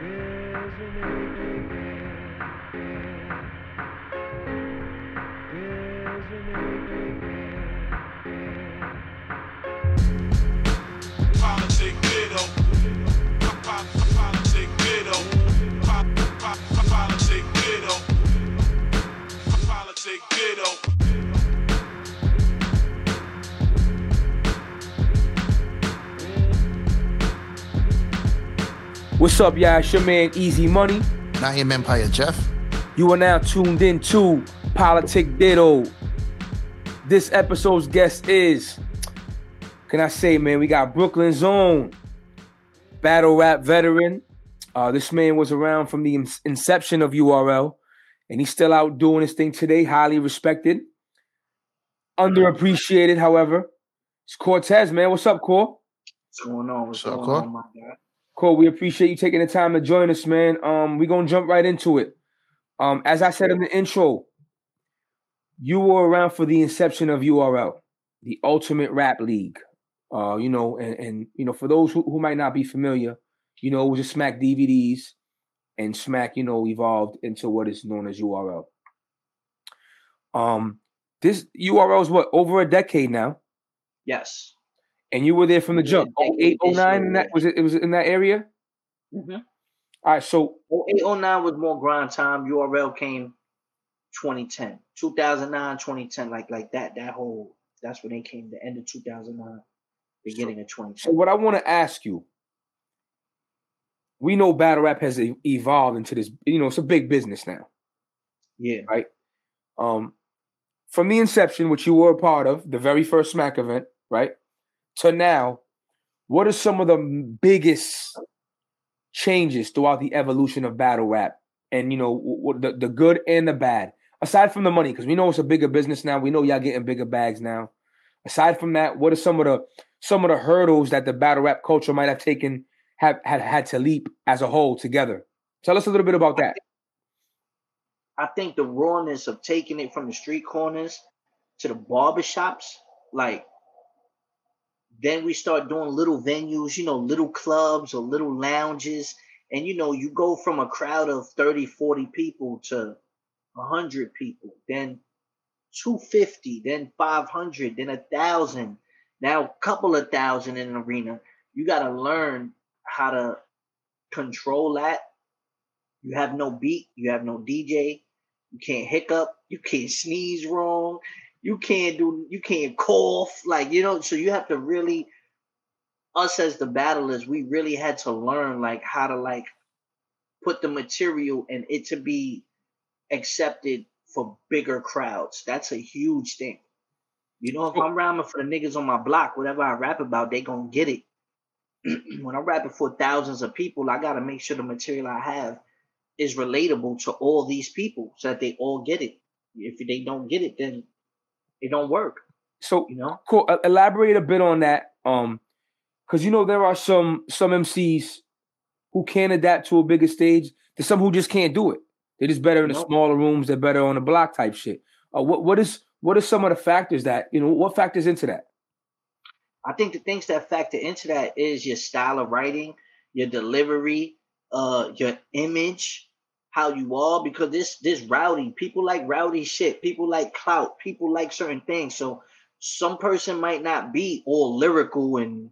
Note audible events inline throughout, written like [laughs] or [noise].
resonating. What's up, y'all? It's your man Easy Money. Naeem Empire Jeff. You are now tuned in to Politic Ditto. This episode's guest is, can I say, man, we got Brooklyn's own battle rap veteran. Uh, this man was around from the inception of URL, and he's still out doing his thing today, highly respected. Underappreciated, however. It's Cortez, man. What's up, Core? What's going on? What's, What's up, going Cor? Cool. We appreciate you taking the time to join us, man. Um, we're gonna jump right into it. Um, as I said in the intro, you were around for the inception of URL, the Ultimate Rap League. Uh, you know, and, and you know, for those who, who might not be familiar, you know, it was just Smack DVDs, and Smack, you know, evolved into what is known as URL. Um, this URL is what over a decade now, Yes. And you were there from the Yeah, jump. decade 08, 09, and that was it. It was in that area. Mm-hmm. All right, so 0809 was more grind time. URL came 2010. 2009, 2010, like like that. That whole that's when they came. The end of 2009, beginning of So 2010. what I want to ask you, we know battle rap has evolved into this. You know, it's a big business now. Yeah. Right. Um, from the inception, which you were a part of, the very first Smack event, right, to now, what are some of the biggest changes throughout the evolution of battle rap? And you know, the the good and the bad. Aside from the money, because we know it's a bigger business now. We know y'all getting bigger bags now. Aside from that, what are some of the some of the hurdles that the battle rap culture might have taken have had had to leap as a whole together? Tell us a little bit about that. I think the rawness of taking it from the street corners to the barbershops, like then we start doing little venues, you know, little clubs or little lounges. And you know, you go from a crowd of 30, 40 people to 100 people, then 250, then 500, then a thousand, now a couple of thousand in an arena. You got to learn how to control that. You have no beat, you have no DJ, you can't hiccup, you can't sneeze wrong, you can't do, you can't cough, like you know. So you have to really, us as the battlers, we really had to learn like how to like put the material and it to be accepted for bigger crowds. That's a huge thing. You know, if I'm rapping for the niggas on my block, whatever I rap about, they gonna get it. [clears throat] when I'm rapping for thousands of people, I gotta make sure the material I have is relatable to all these people so that they all get it. If they don't get it, then it don't work. So You know? cool. Elaborate a bit on that. Um, because you know there are some some MCs who can adapt to a bigger stage. There's some who just can't do it. They're just better in the Nope. smaller rooms. They're better on the block type shit. Uh, what what is what are some of the factors that you know? What factors into that? I think the things that factor into that is your style of writing, your delivery, uh, your image, how you are, because this this rowdy, people like rowdy shit, people like clout, people like certain things. So some person might not be all lyrical and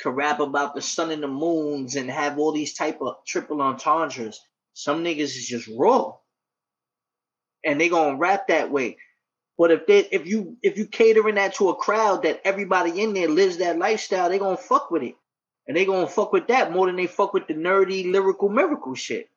can rap about the sun and the moons and have all these type of triple entendres. Some niggas is just raw. And they gonna rap that way. But if they if you if you catering that to a crowd that everybody in there lives that lifestyle, they gonna fuck with it. And they gonna fuck with that more than they fuck with the nerdy lyrical miracle shit.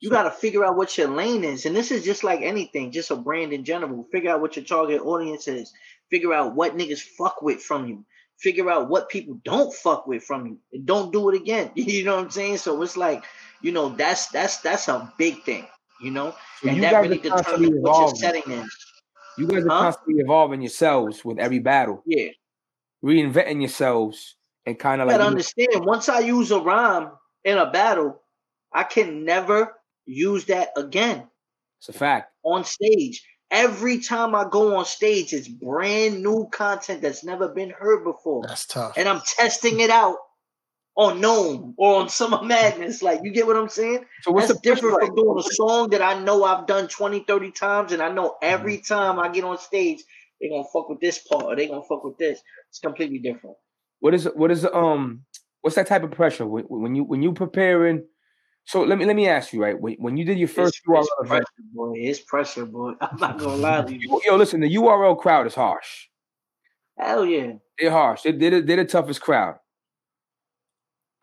You gotta figure out what your lane is. And this is just like anything, just a brand in general. Figure out what your target audience is. Figure out what niggas fuck with from you. Figure out what people don't fuck with from you. And don't do it again. [laughs] You know what I'm saying? So it's like, you know, that's that's that's a big thing, you know? So and you that really determines what your setting is. You guys are Huh? constantly evolving yourselves with every battle, Yeah. reinventing yourselves, and kind of You like gotta understand, once I use a rhyme in a battle, I can never use that again it's a fact. on stage. Every time I go on stage, it's brand new content that's never been heard before. That's tough. And I'm testing it out on NOME or on Summer Madness. Like, you get what I'm saying? So what's That's different from doing a song that I know I've done 20, 30 times, and I know every mm-hmm. time I get on stage, they're gonna fuck with this part or they're gonna fuck with this. It's completely different. What is what is um what's that type of pressure when, when you when you preparing? So let me let me ask you right when, when you did your first it's, URL it's pressure, boy, it's pressure, boy. [laughs] I'm not gonna lie to you. Yo, listen, the URL crowd is harsh. Hell yeah, they're harsh. They, they're, they're the toughest crowd.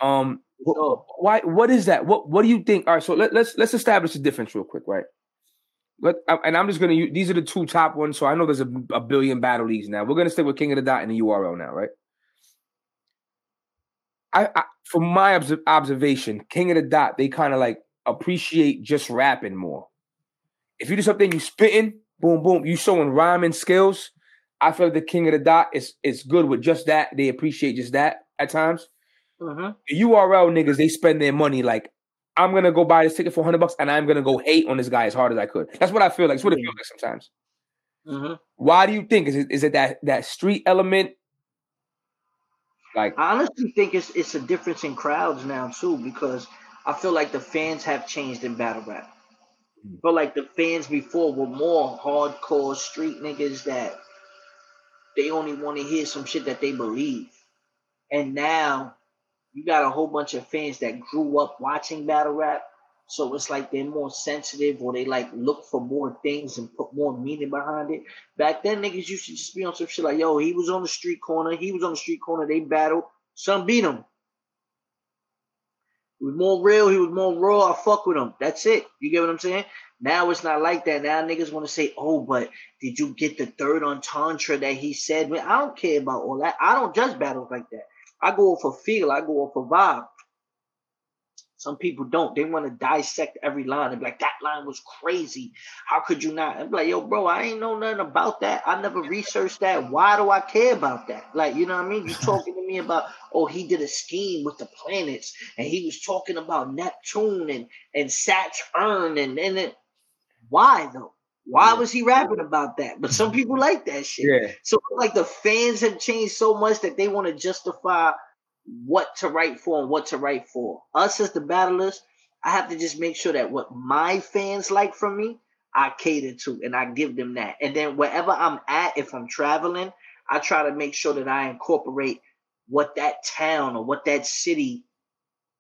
Um, why? What is that? What What do you think? All right, so let, let's let's establish the difference real quick, right? Let, and I'm just gonna use these are the two top ones. So I know there's a, a billion battle leagues now. We're gonna stick with King of the Dot and the URL now, right? I, I from my obs- observation, King of the Dot, they kind of like appreciate just rapping more. If you do something you spitting, boom, boom, you showing rhyming skills. I feel like the King of the Dot is is good with just that. They appreciate just that at times. Mm-hmm. The URL niggas, they spend their money like I'm gonna go buy this ticket for 100 bucks and I'm gonna go hate on this guy as hard as I could. That's what I feel like. That's what it feels like sometimes. Mm-hmm. Why do you think is it is it that that street element? Like I honestly think it's it's a difference in crowds now too because I feel like the fans have changed in battle rap. I mm. feel like the fans before were more hardcore street niggas that they only want to hear some shit that they believe. And now you got a whole bunch of fans that grew up watching battle rap. So it's like they're more sensitive or they like look for more things and put more meaning behind it. Back then, niggas used to just be on some shit like, yo, he was on the street corner, he was on the street corner, they battled, some beat him. He was more real, he was more raw, I fuck with him. That's it. You get what I'm saying? Now it's not like that. Now niggas want to say, oh, but did you get the third entendre that he said? Man, I don't care about all that. I don't judge battles like that. I go off of feel, I go off of vibe. Some people don't. They want to dissect every line and be like, that line was crazy. How could you not? I'm like, yo, bro, I ain't know nothing about that. I never researched that. Why do I care about that? Like, you know what I mean? You [laughs] talking to me about, oh, he did a scheme with the planets, and he was talking about Neptune and and Saturn, and and it, why though? Why was he rapping about that? But some mm-hmm. people like that shit. Yeah. So like the fans have changed so much that they want to justify what to write for and what to write for. Us as the battlers, I have to just make sure that what my fans like from me, I cater to and I give them that. And then wherever I'm at, if I'm traveling, I try to make sure that I incorporate what that town or what that city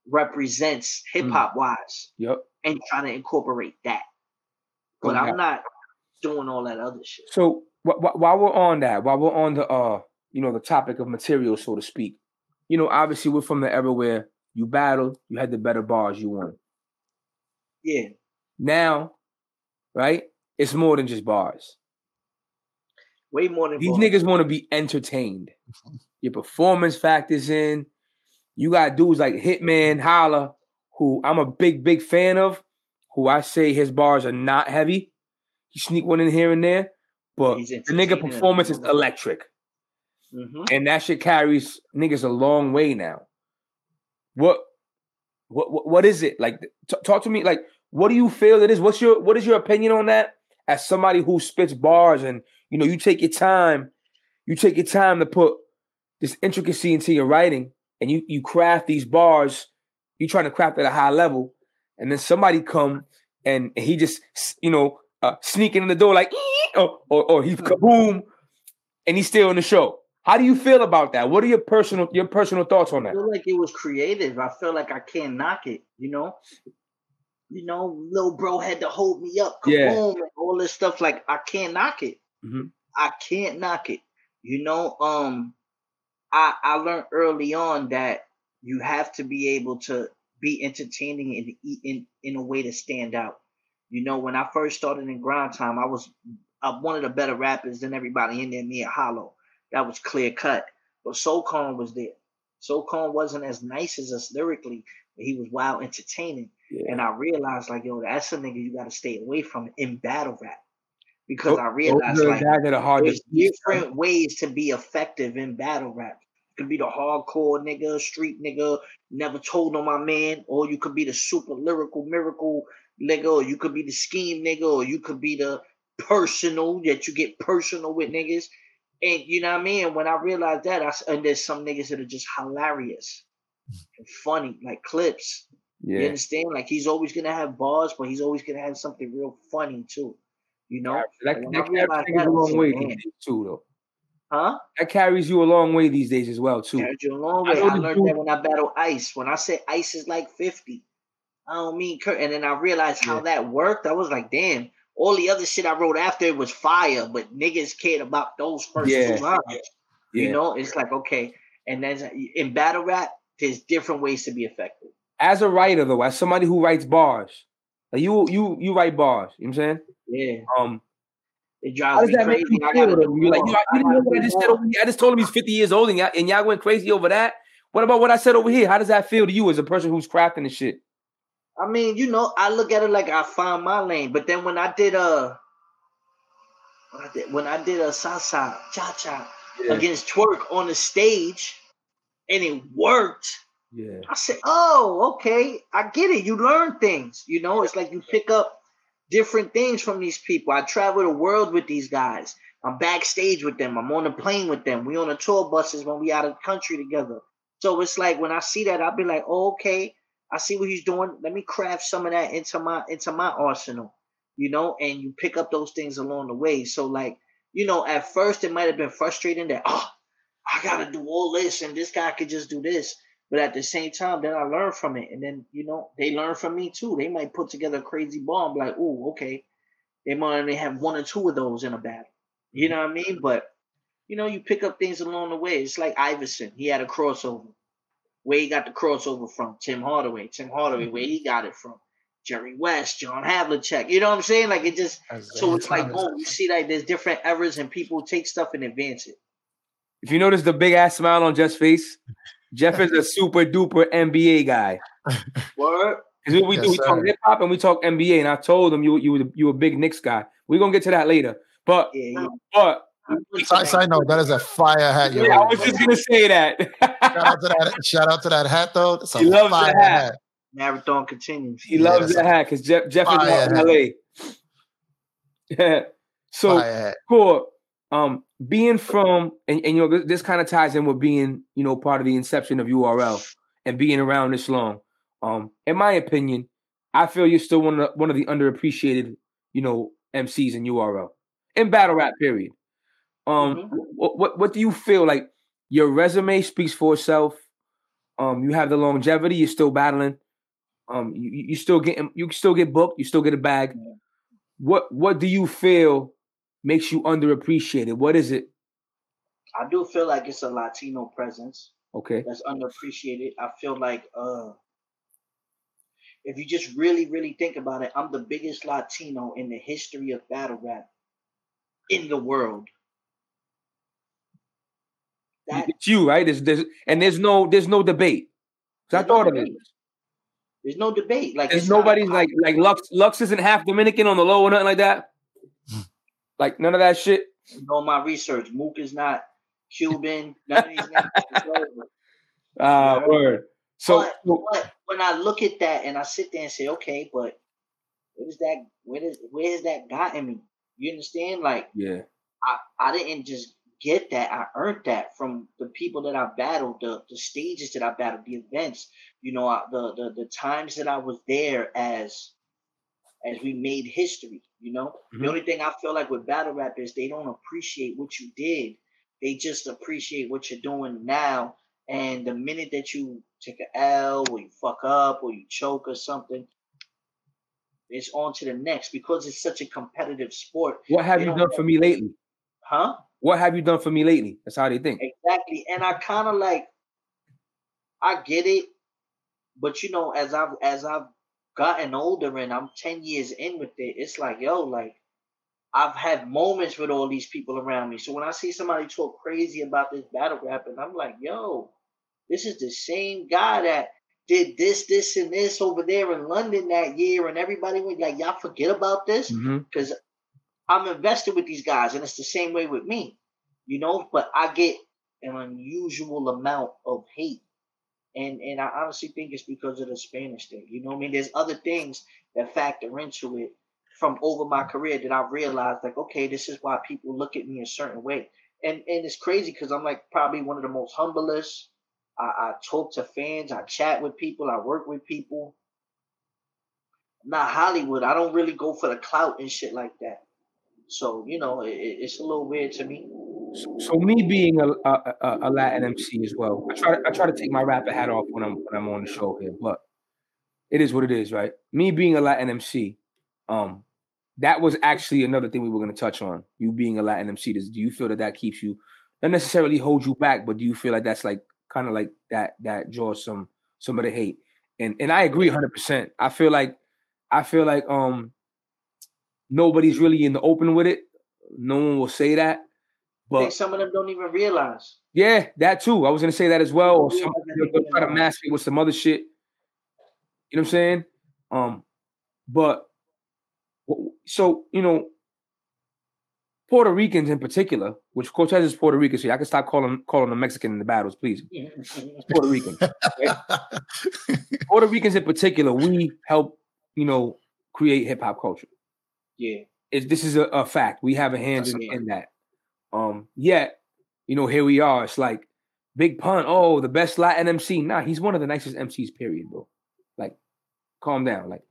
represents hip hop wise. Yep. And trying to incorporate that. But okay. I'm not doing all that other shit. So wh- wh- while we're on that, while we're on the uh, you know, the topic of material, so to speak, you know, obviously we're from the era where you battled, you had the better bars, you won. Yeah. Now, right? It's more than just bars. Way more than these bars. niggas want to be entertained. [laughs] Your performance factors in. You got dudes like Hitman Holla, who I'm a big, big fan of, who I say his bars are not heavy. He sneak one in here and there, but the nigga performance is electric. Mm-hmm. And that shit carries niggas a long way now. What what what is it? Like t- talk to me like what do you feel it is? What's your what is your opinion on that? As somebody who spits bars and you know you take your time, you take your time to put this intricacy into your writing and you you craft these bars, you're trying to craft at a high level, and then somebody come and he just you know uh, sneaking in the door like [laughs] or, or, or he kaboom and he's still in the show. How do you feel about that? What are your personal your personal thoughts on that? I feel like it was creative. I feel like I can't knock it. You know, you know, little bro had to hold me up, yeah. and all this stuff. Like I can't knock it. Mm-hmm. I can't knock it. You know, um, I I learned early on that you have to be able to be entertaining in in in a way to stand out. You know, when I first started in grind time, I was uh, one of the better rappers than everybody in there, me and Hollow. That was clear cut. But Soul Khan was there. Soul Khan wasn't as nice as us lyrically, but he was wild entertaining. Yeah. And I realized, like, yo, that's a nigga you got to stay away from in battle rap. Because I realized, like, there's different ways to be effective in battle rap. You could be the hardcore nigga, street nigga, never told on my man, or you could be the super lyrical miracle nigga, or you could be the scheme nigga, or you could be the personal that you get personal with niggas. And you know what I mean? When I realized that, I and there's some niggas that are just hilarious. and funny, like clips. Yeah. You understand? Like he's always gonna have bars, but he's always gonna have something real funny too. You know, that, that, that carries a long way these days too, though. Huh? That carries you a long way these days as well too. Carries you a long way. I, I learned that when I battle Ice. When I say Ice is like fifty, I don't mean Kurt. And then I realized yeah. how that worked. I was like, damn. All the other shit I wrote after it was fire, but niggas cared about those first yeah. two lines. Yeah. You know, it's like okay. And then in battle rap, there's different ways to be effective. As a writer, though, as somebody who writes bars, like you you you write bars. You know what I'm saying? Yeah. Um. It drives me crazy. I, feel, you like, you, you didn't know what I just said over here. I just told him he's 50 years old and y'all, and y'all went crazy over that. What about what I said over here? How does that feel to you as a person who's crafting the shit? I mean, you know, I look at it like I found my lane. But then when I did uh when I did when I did a salsa cha cha yeah. against Twork on the stage and it worked. Yeah. I said, oh, okay, I get it. You learn things, you know. It's like you pick up different things from these people. I travel the world with these guys. I'm backstage with them. I'm on the plane with them. We on the tour buses when we out of the country together. So it's like when I see that, I'll be like, oh, okay, I see what he's doing. Let me craft some of that into my into my arsenal, you know. And you pick up those things along the way. So like, you know, at first it might have been frustrating that oh, I gotta do all this and this guy could just do this. But at the same time, then I learn from it, and then you know they learn from me too. They might put together a crazy bomb, like, oh, okay. They might only have one or two of those in a battle. You mm-hmm. know what I mean? But you know, you pick up things along the way. It's like Iverson. He had a crossover. Where he got the crossover from? Tim Hardaway. Tim Hardaway, where mm-hmm. he got it from? Jerry West, John Havlicek. You know what I'm saying? Like it just so it's like, oh, you see like there's different eras and people take stuff and advance it. If you notice the big ass smile on Jeff's face, Jeff is a [laughs] super duper NBA guy. What? Because what we yes, do, we sir. talk hip hop and we talk NBA. And I told him you you you a big Knicks guy. We're gonna get to that later. But yeah, yeah. but Side, side note, that is a fire hat. Yeah, I was just gonna say that. [laughs] shout out to that. Shout out to that hat though. That's he loves the hat. hat. Marathon continues. He yeah, loves the hat because Jeff Jeff is in LA. Yeah. so cool. Um, being from and, and you know this kind of ties in with being you know part of the inception of URL and being around this long. Um, in my opinion, I feel you're still one of the, one of the underappreciated you know MCs in URL in battle rap. Period. Um, mm-hmm. what, what what do you feel like? Your resume speaks for itself. Um, you have the longevity. You're still battling. Um, you you still get you still get booked. You still get a bag. What what do you feel makes you underappreciated? What is it? I do feel like it's a Latino presence. Okay. That's underappreciated. I feel like uh if you just really, really think about it, I'm the biggest Latino in the history of battle rap in the world. That, it's you, right? There's, there's, and there's no there's no debate. I thought no of it. There's no debate. Like there's nobody's like like Lux Lux isn't half Dominican on the low or nothing like that. [laughs] Like none of that shit. You know my research. Mook is not Cuban. None of these [laughs] Ah, uh, word. So, but, but, when I look at that and I sit there and say, okay, but where does that where does where has that gotten me? You understand? Like, yeah, I I didn't just get that. I earned that from the people that I battled, the the stages that I battled, the events. You know, the the the times that I was there as as we made history. You know, mm-hmm. the only thing I feel like with battle rap is they don't appreciate what you did. They just appreciate what you're doing now. And the minute that you take a L or you fuck up or you choke or something, it's on to the next because it's such a competitive sport. What have you done for me lately? Huh? What have you done for me lately? That's how they think. Exactly. And I kind of like I get it, but you know, as I've as I've gotten older and I'm 10 years in with it, it's like, yo, like, I've had moments with all these people around me. So when I see somebody talk crazy about this battle rap, and I'm like, yo, this is the same guy that did this, this, and this over there in London that year, and everybody went like, y'all forget about this because mm-hmm. I'm invested with these guys, and it's the same way with me, you know. But I get an unusual amount of hate and and I honestly think it's because of the Spanish thing. You know I mean? There's other things that factor into it from over my career that I realized like, okay, this is why people look at me a certain way. And and it's crazy because I'm like probably one of the most humblest. I, I talk to fans. I chat with people. I work with people. not Hollywood. I don't really go for the clout and shit like that. So you know, it, it's a little weird to me. So, so me being a, a, a, Latin MC as well, I try I try to take my rapper hat off when I'm when I'm on the show here, but it is what it is, right? Me being a Latin MC, um, that was actually another thing we were going to touch on. You being a Latin MC, does do you feel that that keeps you not necessarily hold you back, but do you feel like that's like kind of like that that draws some some of the hate? And and I agree 100. percent I feel like I feel like um nobody's really in the open with it. No one will say that. But some of them don't even realize. Yeah, that too. I was gonna say that as well. Or some, they'll try to mask it with some other shit. You know what I'm saying? Um, but so you know, Puerto Ricans in particular, which Cortez is Puerto Rican, so I can stop calling calling them Mexican in the battles, please. Puerto Rican. [laughs] Puerto Ricans in particular, we help, you know, create hip hop culture. Yeah. It's, this is a, a, fact. We have a hand in, in, that. Um, yet, you know, here we are. It's like Big Pun, oh, the best Latin MC. Nah, he's one of the nicest MCs, period, bro. Like, calm down. Like,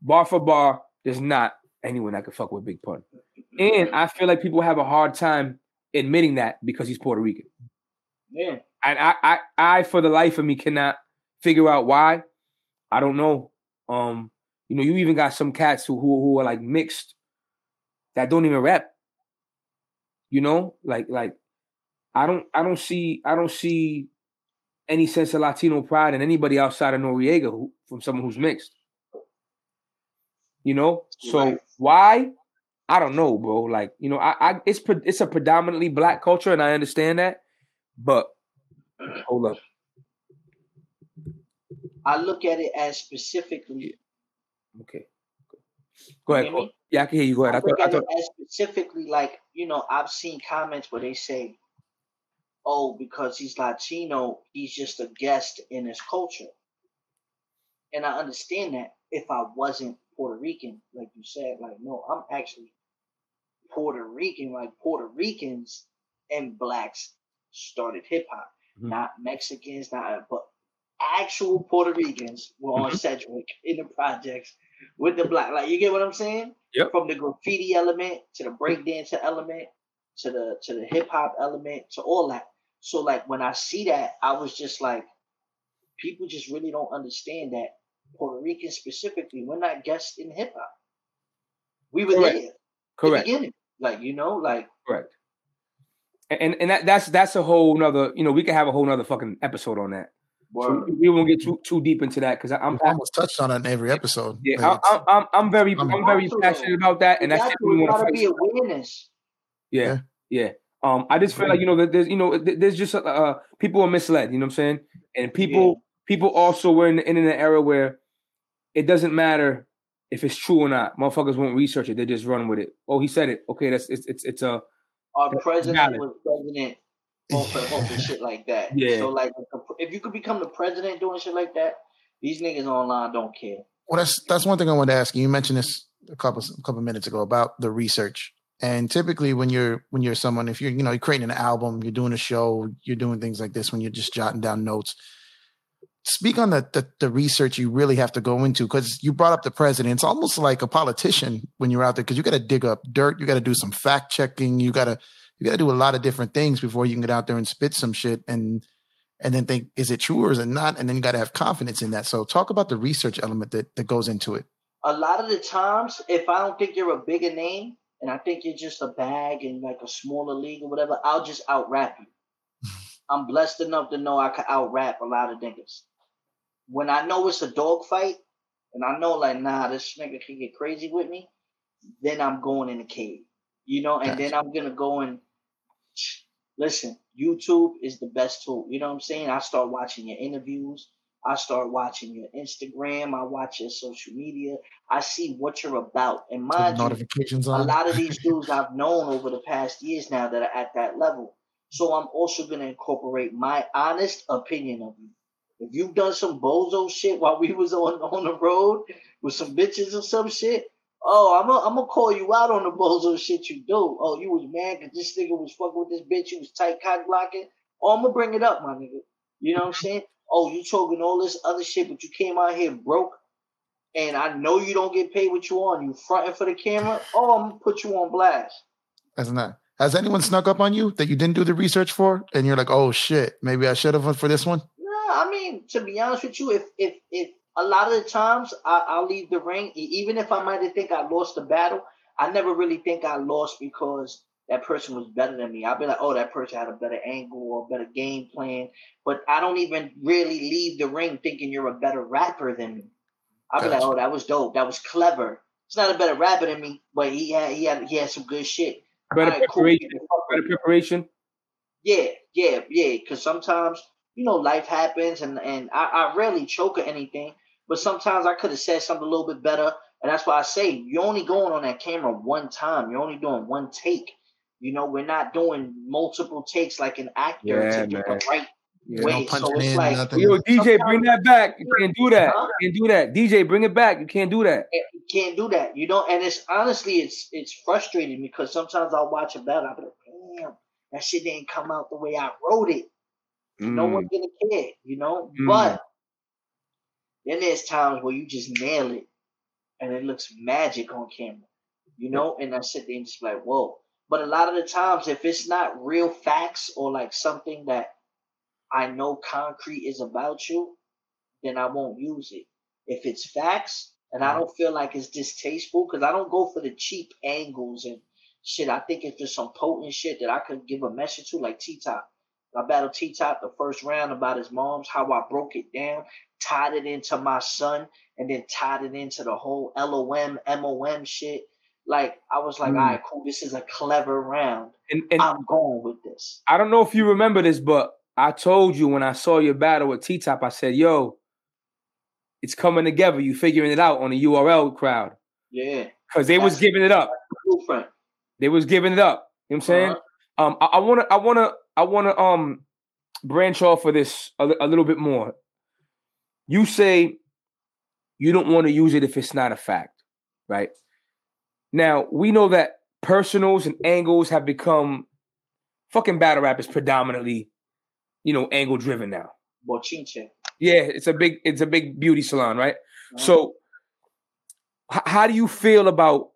bar for bar, there's not anyone that could fuck with Big Pun. And I feel like people have a hard time admitting that because he's Puerto Rican. Yeah. And I, I, I, for the life of me, cannot figure out why. I don't know. Um, you know, you even got some cats who who, who are like mixed that don't even rap. You know, like like I don't I don't see I don't see any sense of Latino pride in anybody outside of Noreaga who, from someone who's mixed. You know, so right. why? I don't know, bro. Like you know, I, I it's it's a predominantly black culture, and I understand that, but hold up. I look at it as specifically Okay. Go ahead. Go. Yeah, I can hear you. Go ahead. I, thought, I thought... specifically, like you know, I've seen comments where they say, "Oh, because he's Latino, he's just a guest in his culture." And I understand that if I wasn't Puerto Rican, like you said, like no, I'm actually Puerto Rican. Like Puerto Ricans and blacks started hip hop, mm-hmm. not Mexicans, not but actual Puerto Ricans were on mm-hmm. Sedgwick in the projects with the black. Like you get what I'm saying? Yep. From the graffiti element to the breakdancer element to the to the hip hop element to all that. So like when I see that, I was just like, people just really don't understand that Puerto Rican specifically, we're not guests in hip hop. We were Correct. there. Correct. The. Like, you know, like Correct. And and that, that's that's a whole nother, you know, we could have a whole nother fucking episode on that. So we won't get too too deep into that because I'm we almost touched on it in every episode. Yeah, I, I'm, I'm I'm very I'm, I'm very passionate about that, and that's we want to be awareness. Yeah, yeah. Um, I just feel like you know that there's you know there's just uh, uh, people are misled. You know what I'm saying? And people yeah. people also were in, in an era where it doesn't matter if it's true or not. Motherfuckers won't research it; they just run with it. Oh, he said it. Okay, that's it's it's it's a. Our president was president off and shit like that. [laughs] Yeah. So like, if you could become the president doing shit like that, these niggas online don't care. Well, that's that's one thing I wanted to ask you. You mentioned this a couple a couple minutes ago about the research. And typically, when you're when you're someone, if you're you know you're creating an album, you're doing a show, you're doing things like this when you're just jotting down notes. Speak on the the, the research you really have to go into because you brought up the president. It's almost like a politician when you're out there because you got to dig up dirt, you got to do some fact checking, you got to you got to do a lot of different things before you can get out there and spit some shit and and then think is it true or is it not? And then you got to have confidence in that. So talk about the research element that, that goes into it. A lot of the times if i don't think you're a bigger name and i think you're just a bag in like a smaller league or whatever i'll just out rap you. [laughs] I'm blessed enough to know i can out rap a lot of niggas. When i know it's a dog fight and i know like nah this nigga can get crazy with me then i'm going in the cave you know and gotcha. then i'm gonna go and listen, YouTube is the best tool. You know what I'm saying? I start watching your interviews. I start watching your Instagram. I watch your social media. I see what you're about. And mind notifications you, on. a lot of these [laughs] dudes I've known over the past years now that are at that level. So I'm also going to incorporate my honest opinion of you. If you've done some bozo shit while we was on on the road with some bitches or some shit, Oh, I'm gonna I'm call you out on the bozo shit you do. Oh, you was mad because this nigga was fucking with this bitch. You was tight cock blocking. Oh, I'm gonna bring it up, my nigga. You know what I'm saying? Oh, you talking all this other shit, but you came out here broke, and I know you don't get paid what you want. You fronting for the camera. Oh, I'm gonna put you on blast. That's not. Has anyone snuck up on you that you didn't do the research for, and you're like, oh shit, maybe I should have went for this one? No, I mean to be honest with you, if if if a lot of the times I, I'll leave the ring, even if I might think I lost the battle, I never really think I lost because that person was better than me. I'll be like, oh, that person had a better angle or a better game plan. But I don't even really leave the ring thinking you're a better rapper than me. I'll gotcha. be like, oh, that was dope. That was clever. It's not a better rapper than me, but he had he had he had some good shit. Better right, preparation. Cool. Better preparation. Yeah, yeah, yeah. Because sometimes you know life happens, and and I, I rarely choke or anything. But sometimes I could have said something a little bit better. And that's why I say you're only going on that camera one time. You're only doing one take. You know, we're not doing multiple takes like an actor yeah, to get the right yeah, way. No so it's like, yo, DJ, bring that back. You can't do that. Huh? You can't do that. DJ, bring it back. You can't do that. You can't do that. You know, and it's honestly, it's it's frustrating because sometimes I'll watch a battle. I'll be like, damn, that shit didn't come out the way I wrote it. Mm. No one's gonna care, you know. Mm. But then there's times where you just nail it, and it looks magic on camera, you know. And I sit there and just like, whoa. But a lot of the times, if it's not real facts or like something that I know concrete is about you, then I won't use it. If it's facts and I don't feel like it's distasteful, because I don't go for the cheap angles and shit. I think if there's some potent shit that I could give a message to, like T Top. I battled T Top the first round about his mom's, how I broke it down, tied it into my son, and then tied it into the whole LOM, MOM shit. Like I was like, mm. all right, cool. This is a clever round. And, and I'm going with this. I don't know if you remember this, but I told you when I saw your battle with T Top, I said, "Yo, it's coming together. You figuring it out on the URL crowd." Yeah, because they That's was giving it up. They was giving it up. You know what I'm saying? Uh-huh. Um, I want to, I want to, I want to, um, branch off for this a, a little bit more. You say you don't want to use it if it's not a fact, right? Now, we know that personals and angles have become fucking battle rap is predominantly, you know, angle driven now. Bochinche. Yeah, it's a big it's a big beauty salon, right? Uh-huh. So h- how do you feel about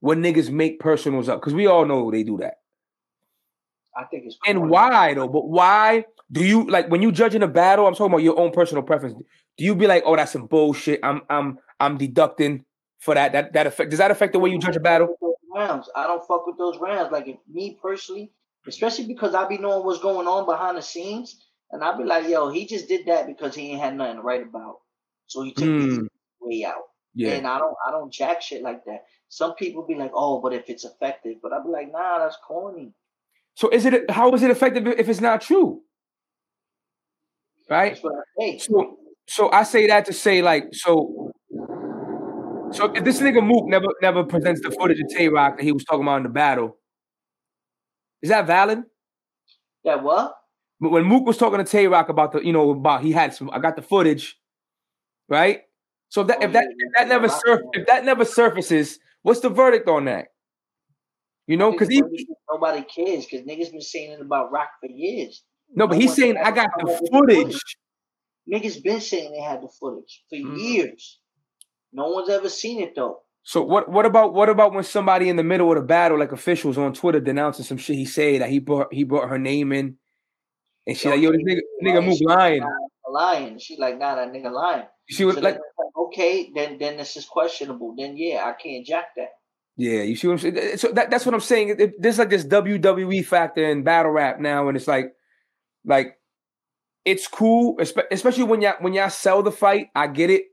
when niggas make personals up? Because we all know they do that. I think it's and why though? But why do you like when you judging a battle? I'm talking about your own personal preference. Do you be like, oh, that's some bullshit? I'm I'm I'm deducting for that. That that affect does that affect the way you judge a battle? Rounds. I don't fuck with those rounds. Like if me personally, especially because I be knowing what's going on behind the scenes, and I be like, yo, he just did that because he ain't had nothing to write about, so he took mm. way out. Yeah. And I don't I don't jack shit like that. Some people be like, oh, but if it's effective, but I be like, nah, that's corny. So is it how is it effective if it's not true? Right. So, so I say that to say like so so if this nigga Mook never never presents the footage of Tay Roc that he was talking about in the battle, is that valid? Yeah, what? But when Mook was talking to Tay Roc about the, you know, about he had some, I got the footage, right? So if that oh, if that if that never surf if that never surfaces, what's the verdict on that? You know, because nobody cares because niggas been saying it about Roc for years. No, but he's saying I got the footage. Niggas been saying they had the footage for mm. years. No one's ever seen it though. So what what about what about when somebody in the middle of the battle, like officials on Twitter, denouncing some shit he said that he brought he brought her name in, and she yo, like, yo, this nigga, nigga move lying. Lying. She like, nah, that nigga lying. She was so like, okay, then then this is questionable. Then yeah, I can't jack that. Yeah, you see what I'm saying? So that, that's what I'm saying. It, there's like this WWE factor in battle rap now, and it's like, like, it's cool, especially when y'all when y'all sell the fight. I get it.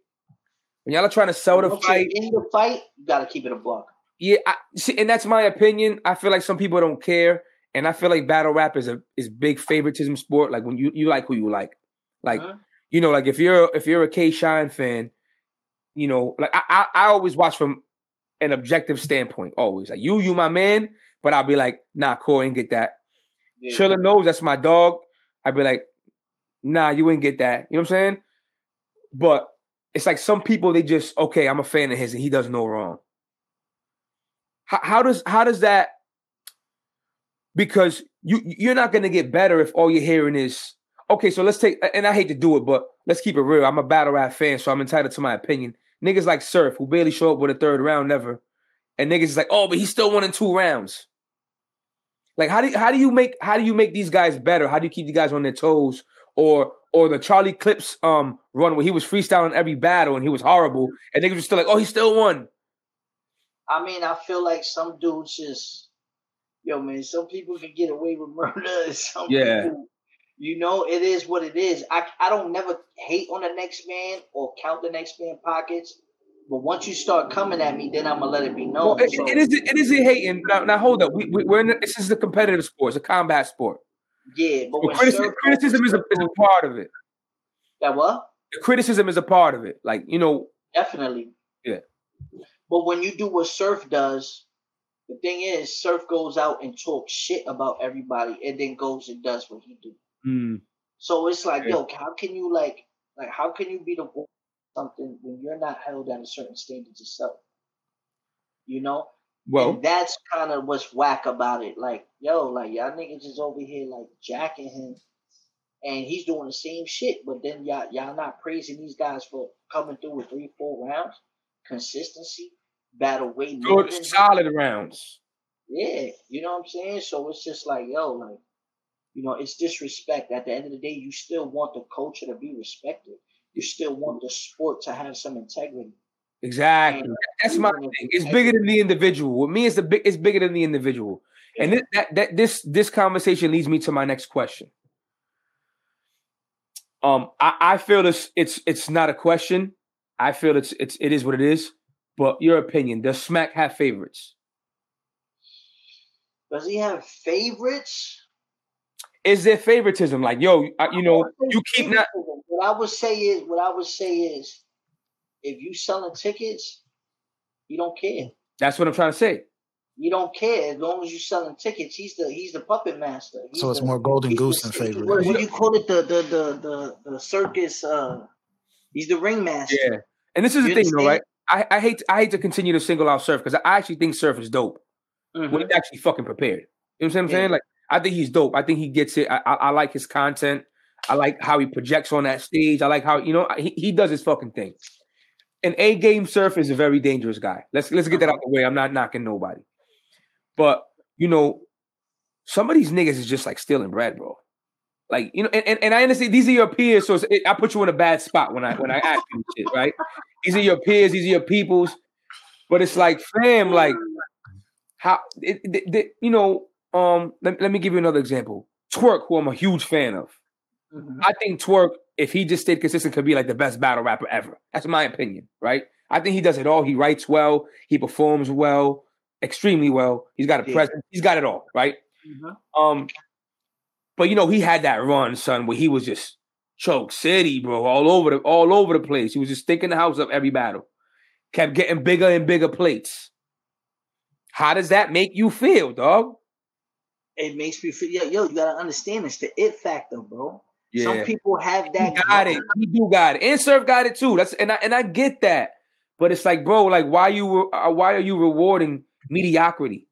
When y'all are trying to sell the fight, in the fight, you got to keep it a block. Yeah, I, see, and that's my opinion. I feel like some people don't care, and I feel like battle rap is a is big favoritism sport. Like when you you like who you like, like uh-huh. you know, like if you're if you're a K Shine fan, you know, like I, I I always watch from an objective standpoint. Always like you you my man, but I'll be like, nah, Corey ain't get that. Yeah. Trilla knows that's my dog. I'd be like, nah, you ain't get that. You know what I'm saying? But it's like some people they just okay, I'm a fan of his and he does no wrong. How, how does how does that? Because you you're not gonna get better if all you're hearing is okay, so let's take and I hate to do it, but let's keep it real. I'm a battle rap fan, so I'm entitled to my opinion. Niggas like Surf, who barely show up with a third round never, and niggas is like, oh, but he still won in two rounds. Like, how do you, how do you make how do you make these guys better? How do you keep the guys on their toes? Or or the Charlie Clips um run where he was freestyling every battle and he was horrible, and niggas were still like, oh, he still won. I mean, I feel like some dudes just, yo, man, some people can get away with murder. [laughs] Some Yeah. people, you know, it is what it is. I, I don't never hate on the next man or count the next man pockets. But once you start coming at me, then I'm gonna let it be known. Well, it, So, it is it is a hating. Now, now hold up. We, we we're in this is a competitive sport. It's a combat sport. yeah, but when criticism, Surf- criticism is a, is a part of it. that what? The criticism is a part of it. Like you know, Definitely. Yeah. But when you do what Surf does, the thing is, Surf goes out and talks shit about everybody, and then goes and does what he do. Mm, So it's like, yo, how can you like, like, how can you be the something when you're not held at a certain standard yourself? You know, well, and that's kind of what's whack about it. Like, yo, like y'all niggas is over here like jacking him, and he's doing the same shit, but then y'all y'all not praising these guys for coming through with three, four rounds, consistency, battle weight, good solid rounds. Yeah, you know what I'm saying? So it's just like, yo, like, you know, it's disrespect. At the end of the day, you still want the culture to be respected. You still want the sport to have some integrity. Exactly. And That's my thing. It's bigger than the individual. With me, it's the big. It's bigger than the individual. And this, that that this this conversation leads me to my next question. Um, I, I feel this. It's it's not a question. I feel it's it's it is what it is. But your opinion? Does Smack have favorites? Does he have favorites? Is there favoritism? Like, yo, I- you know, you keep not. What I would say is, what I would say is, if you selling tickets, you don't care. That's what I'm trying to say. You don't care as long as you selling tickets. He's the he's the puppet master. He's So it's the- more golden he's the- goose than he's favorite. What, what do you call it? The the the the, the circus. Uh, he's the ringmaster. Yeah. And this is the You thing, though, right? understand? I, I hate I hate to continue to single out Surf because I actually think Surf is dope. Mhm. when he's actually fucking prepared. You know what I'm Yeah. saying? Like, I think he's dope. I think he gets it. I, I, I like his content. I like how he projects on that stage. I like how you know he, he does his fucking thing. An A game surf is a very dangerous guy. Let's let's get that out of the way. I'm not knocking nobody, but you know, some of these niggas is just like stealing bread, bro. Like you know, and, and, and I understand these are your peers, so it, I put you in a bad spot when I when I ask you shit, right? These are your peers, these are your peoples, but it's like, fam, like how it, it, it- you know um let, let me give you another example. Twork who i'm a huge fan of. Mhm. i think Twork if he just stayed consistent could be like the best battle rapper ever. That's my opinion right? I think he does it all. He writes well. He performs well extremely well. He's got a Yeah. presence. He's got it all right? Mhm. um but you know he had that run son where he was just choke city bro all over the all over the place. He was just stinking the house up every battle. Kept getting bigger and bigger plates. How does that make you feel dog It makes me feel. Yo, yo, you gotta understand it's the it factor, bro. Yeah, Some people have he that. got it. He do got it. And Surf got it too. That's and I and I get that. But it's like, bro, like why you uh, why are you rewarding mediocrity?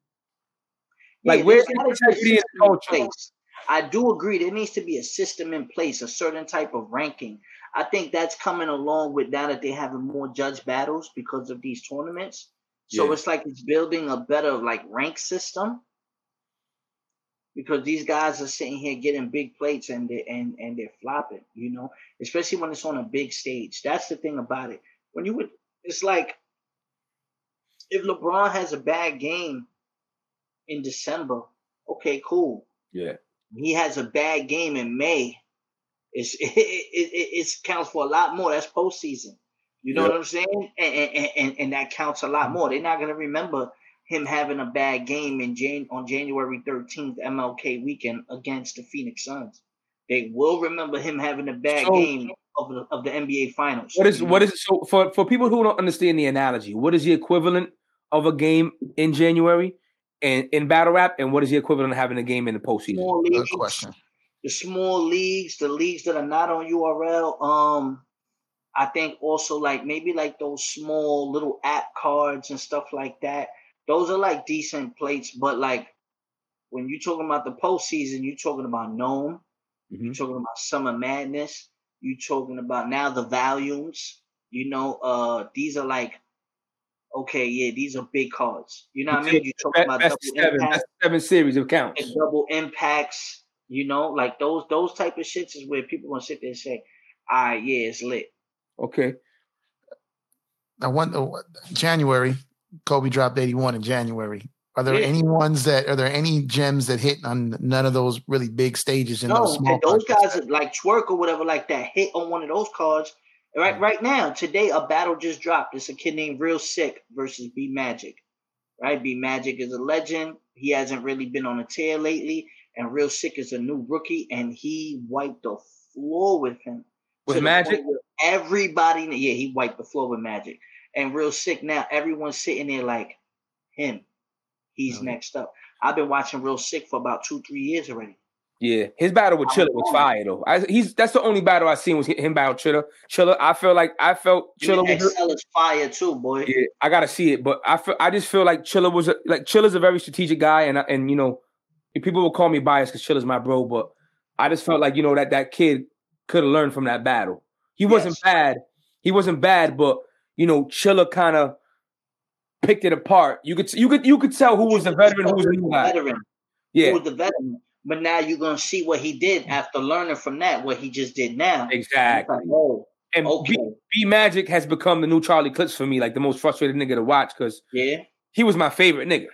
Like, Yeah, where's integrity in culture? I do agree. There needs to be a system in place, a certain type of ranking. I think that's coming along with now that they're having more judge battles because of these tournaments. So Yeah. it's like it's building a better like rank system because these guys are sitting here getting big plates and they and and they're flopping, you know, especially when it's on a big stage. That's the thing about it. When you would, it's like if LeBron has a bad game in December, okay, cool. Yeah. He has a bad game in May. It's [laughs] it, it, it, it's counts for a lot more. That's postseason. You know Yep. what I'm saying? And, and, and, and that counts a lot more. They're not gonna remember him having a bad game in Jan- on January 13th, MLK weekend against the Phoenix Suns. They will remember him having a bad So- game of the of the NBA Finals. What is you what know? is so for for people who don't understand the analogy? What is the equivalent of a game in January and in battle rap, and what is the equivalent of having a game in the postseason? small Good question. the small leagues, the leagues that are not on URL. Um, I think also like maybe like those small little app cards and stuff like that. Those are like decent plates, but like when you're talking about the postseason, you're talking about NOME, Mm-hmm. You're talking about Summer Madness. You're talking about now the volumes. You know, uh, these are like, okay, yeah, these are big cards. You know what I mean? You're talking about Best double seven, impact, best seven series of counts. and double impacts. You know, like those those type of shits is where people gonna sit there and say, "All right, yeah, it's lit." Okay. I wonder, January, Kobe dropped 81 in January. Are there Yeah. any ones that are there any gems that hit on none of those really big stages in No, those small and those guys that like Twork or whatever like that hit on one of those cards. Right, right now, today a battle just dropped. It's a kid named Real Sick versus B Magic. Right, B Magic is a legend. He hasn't really been on a tear lately, and Real Sick is a new rookie, and he wiped the floor with him. With Magic? Everybody, yeah, he wiped the floor with Magic, and Real Sick. Now everyone's sitting there like him. He's Mhm. next up. I've been watching Real Sick for about two, three years already. Yeah, his battle with I'm Chilla was fire though. I, he's that's the only battle I seen was him battle Chilla. Chilla, I feel like I felt Chilla Chilla was. Is fire too, boy. Yeah, I gotta see it, but I feel I just feel like Chilla was a, like Chilla's a very strategic guy, and and you know, people will call me biased because Chilla's my bro, but I just felt like you know that that kid could have learned from that battle. He wasn't Yes. bad, he wasn't bad, but you know, Chilla kind of picked it apart. You could you could you could tell who was the veteran, who was the new guy. veteran. Yeah, Who was the veteran? But now you're gonna see what he did after learning from that, what he just did now. exactly. Like, oh, And okay, B, B Magic has become the new Charlie Clips for me, like the most frustrated nigga to watch because yeah. he was my favorite nigga.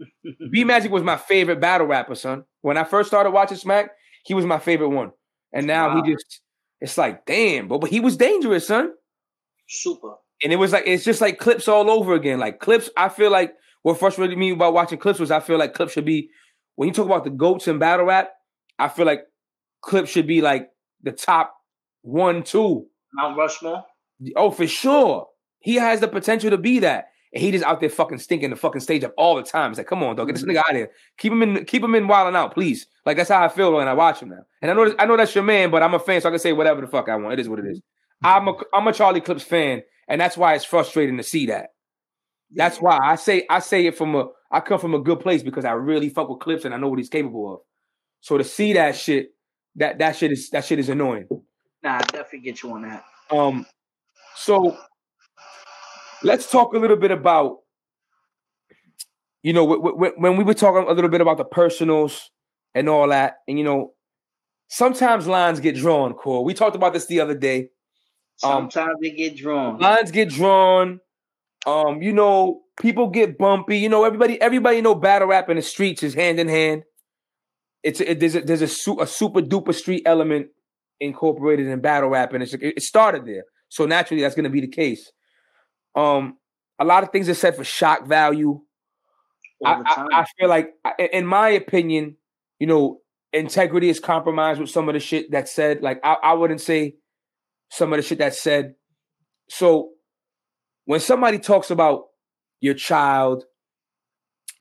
[laughs] B Magic was my favorite battle rapper, son. When I first started watching Smack, he was my favorite one. And now Wow. he just, it's like, damn, but, but he was dangerous, son. Super. And it was like, it's just like clips all over again. Like clips, I feel like what frustrated me about watching clips was I feel like clips should be, when you talk about the GOATs in battle rap, I feel like clips should be like the top one, two. Mount Rushmore. Oh, for sure. He has the potential to be that. And he just out there fucking stinking the fucking stage up all the time. It's like, come on, dog, get this mm-hmm. nigga out of here. Keep him in, keep him in wilding out, please. Like that's how I feel when I watch him now. And I know, I know that's your man, but I'm a fan, so I can say whatever the fuck I want. It is what it is. Mm-hmm. I'm a, I'm a Charlie Clips fan, and that's why it's frustrating to see that. That's why I say, I say it from a, I come from a good place because I really fuck with Clips and I know what he's capable of. So to see that shit, that that shit is that shit is annoying. Nah, I definitely get you on that. Um, so let's talk a little bit about, you know, w- w- when we were talking a little bit about the personals and all that, and you know, sometimes lines get drawn. Core, we talked about this the other day. Um, Sometimes they get drawn. Lines get drawn. Um, you know, people get bumpy. You know, everybody, everybody know battle rap in the streets is hand in hand. It's it, there's a there's a, su- a super duper street element incorporated in battle rap, and it's, it started there. So naturally, that's going to be the case. Um, a lot of things are said for shock value. I, I. I feel like, in my opinion, you know, integrity is compromised with some of the shit that's said. Like, I, I wouldn't say some of the shit that's said. So, when somebody talks about your child,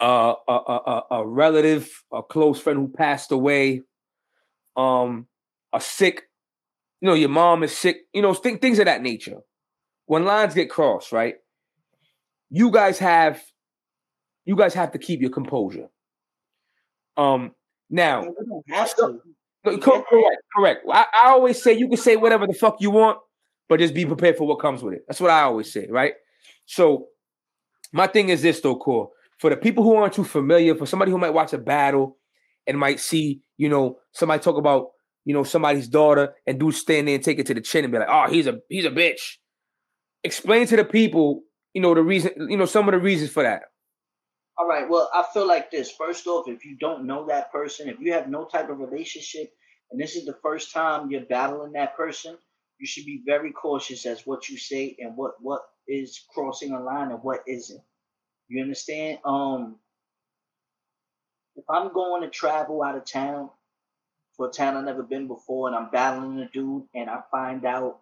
uh, a, a, a, a relative, a close friend who passed away, um, a sick, you know, your mom is sick, you know, th- things of that nature. When lines get crossed, right? You guys have, you guys have to keep your composure. Um, now, We don't have to. no, co- correct, correct. I, I always say you can say whatever the fuck you want, but just be prepared for what comes with it. That's what I always say, right? So, my thing is this though, core. For the people who aren't too familiar, for somebody who might watch a battle and might see, you know, somebody talk about, you know, somebody's daughter and dude stand there and take it to the chin and be like, oh, he's a he's a bitch. Explain to the people, you know, the reason, you know, some of the reasons for that. All right. Well, I feel like this. First off, if you don't know that person, if you have no type of relationship, and this is the first time you're battling that person, you should be very cautious as what you say and what what is crossing a line and what isn't. You understand? Um, if I'm going to travel out of town for a town I've never been before, and I'm battling a dude, and I find out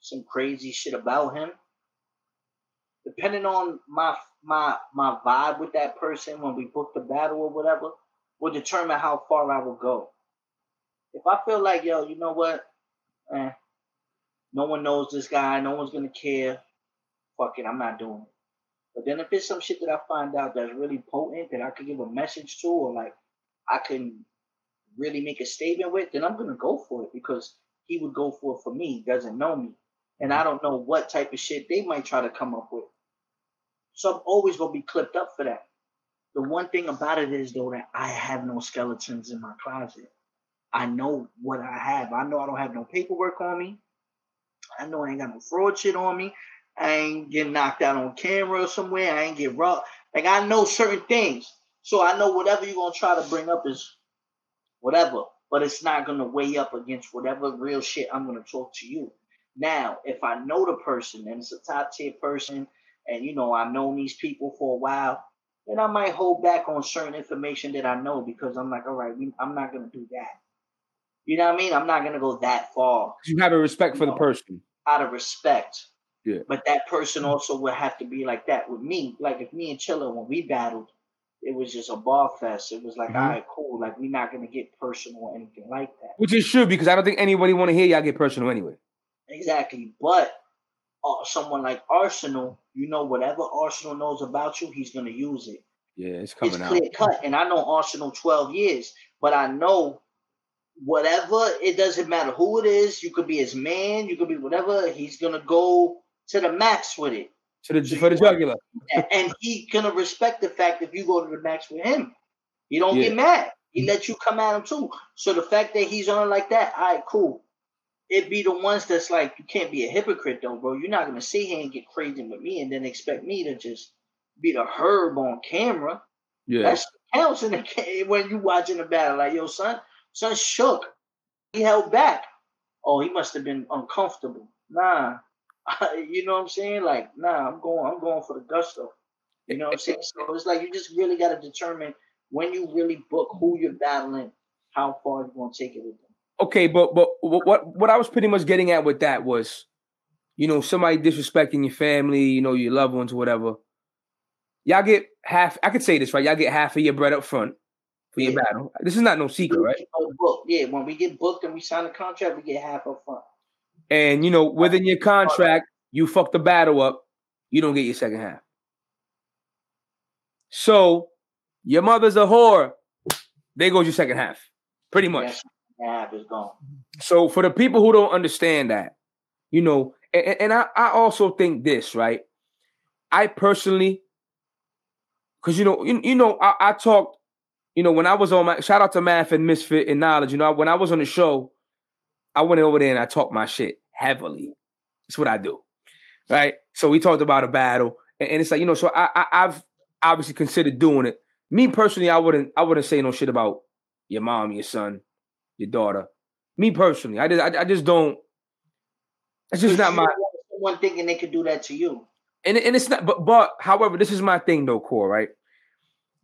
some crazy shit about him, depending on my my my vibe with that person when we book the battle or whatever, will determine how far I will go. If I feel like, yo, you know what? Eh, no one knows this guy, no one's gonna care. Fuck it, I'm not doing it. But then if it's some shit that I find out that's really potent that I could give a message to, or like I can really make a statement with, then I'm gonna go for it because he would go for it for me. He doesn't know me, and I don't know what type of shit they might try to come up with. So I'm always gonna be clipped up for that. The one thing about it is though that I have no skeletons in my closet. I know what I have. I know I don't have no paperwork on me. I know I ain't got no fraud shit on me. I ain't getting knocked out on camera somewhere. I ain't get robbed. Like I know certain things. So I know whatever you're gonna try to bring up is whatever, but it's not gonna weigh up against whatever real shit I'm gonna talk to you. Now, if I know the person and it's a top tier person, and you know I've known these people for a while, then I might hold back on certain information that I know because I'm like, all right, I'm not gonna do that. You know what I mean? I'm not gonna go that far. You have a respect for know, the person. Out of respect. Yeah. But that person also would have to be like that with me. Like if me and Chilla when we battled, it was just a bar fest. It was like, mm-hmm. all right, cool. Like we're not gonna get personal or anything like that. Which is true because I don't think anybody want to hear y'all get personal anyway. Exactly, but uh, someone like Arsenal, you know, whatever Arsenal knows about you, he's gonna use it. Yeah, it's coming it's clear out. cut, and I know Arsenal twelve years, but I know whatever, it doesn't matter who it is. You could be his man, you could be whatever. He's gonna go to the max with it. To the so for the jugular. and he gonna respect the fact if you go to the max with him. He don't yeah. get mad. He let you come at him too. So the fact that he's on like that, all right, cool. It be the ones that's like, you can't be a hypocrite though, bro. You're not gonna sit here and get crazy with me and then expect me to just be the herb on camera. Yeah. That's counts in the when you watching the battle. Like, yo, son, Son shook. He held back. Oh, he must have been uncomfortable. Nah. [laughs] you know what I'm saying? Like, nah, I'm going, I'm going for the gusto. You know what I'm saying? So it's like you just really got to determine when you really book who you're battling, how far you're to take it with them. Okay, but but what what I was pretty much getting at with that was, you know, somebody disrespecting your family, you know, your loved ones, whatever. Y'all get half. I could say this right. Y'all get half of your bread up front for your battle. This is not no secret, right? Yeah, when we get booked and we sign a contract, we get half up front. And you know, within your contract, you fuck the battle up, you don't get your second half. So your mother's a whore. There goes your second half. Pretty much. half is gone. So for the people who don't understand that, you know, and, and I, I also think this, right? I personally, because you know, you, you know, I, I talked you know, when I was on my shout out to Math and Misfit and Knowledge, you know, when I was on the show, I went over there and I talked my shit heavily. That's what I do. Right. So we talked about a battle. And, and it's like, you know, so I, I I've obviously considered doing it. Me personally, I wouldn't I wouldn't say no shit about your mom, your son, your daughter. Me personally, I just I, I just don't. It's just not my one thinking they could do that to you. And and it's not. But but however, this is my thing though, core right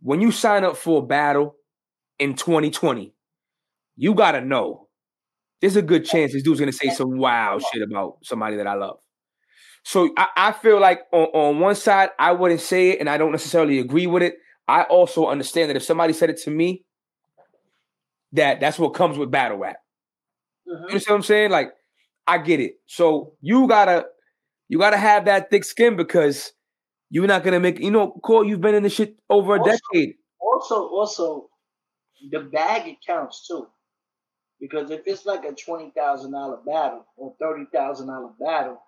when you sign up for a battle in 2020, you gotta know there's a good chance this dude's gonna say some wild shit about somebody that I love. So I, I feel like on, on one side, I wouldn't say it and I don't necessarily agree with it. I also understand that if somebody said it to me, that that's what comes with battle rap. Mm-hmm. You know what I'm saying? Like, I get it. So you gotta you gotta have that thick skin because you're not gonna make you know, Cole, you've been in the shit over a also, decade. Also, also, the bag it counts too. Because if it's like a twenty thousand dollar battle or thirty thousand dollar battle,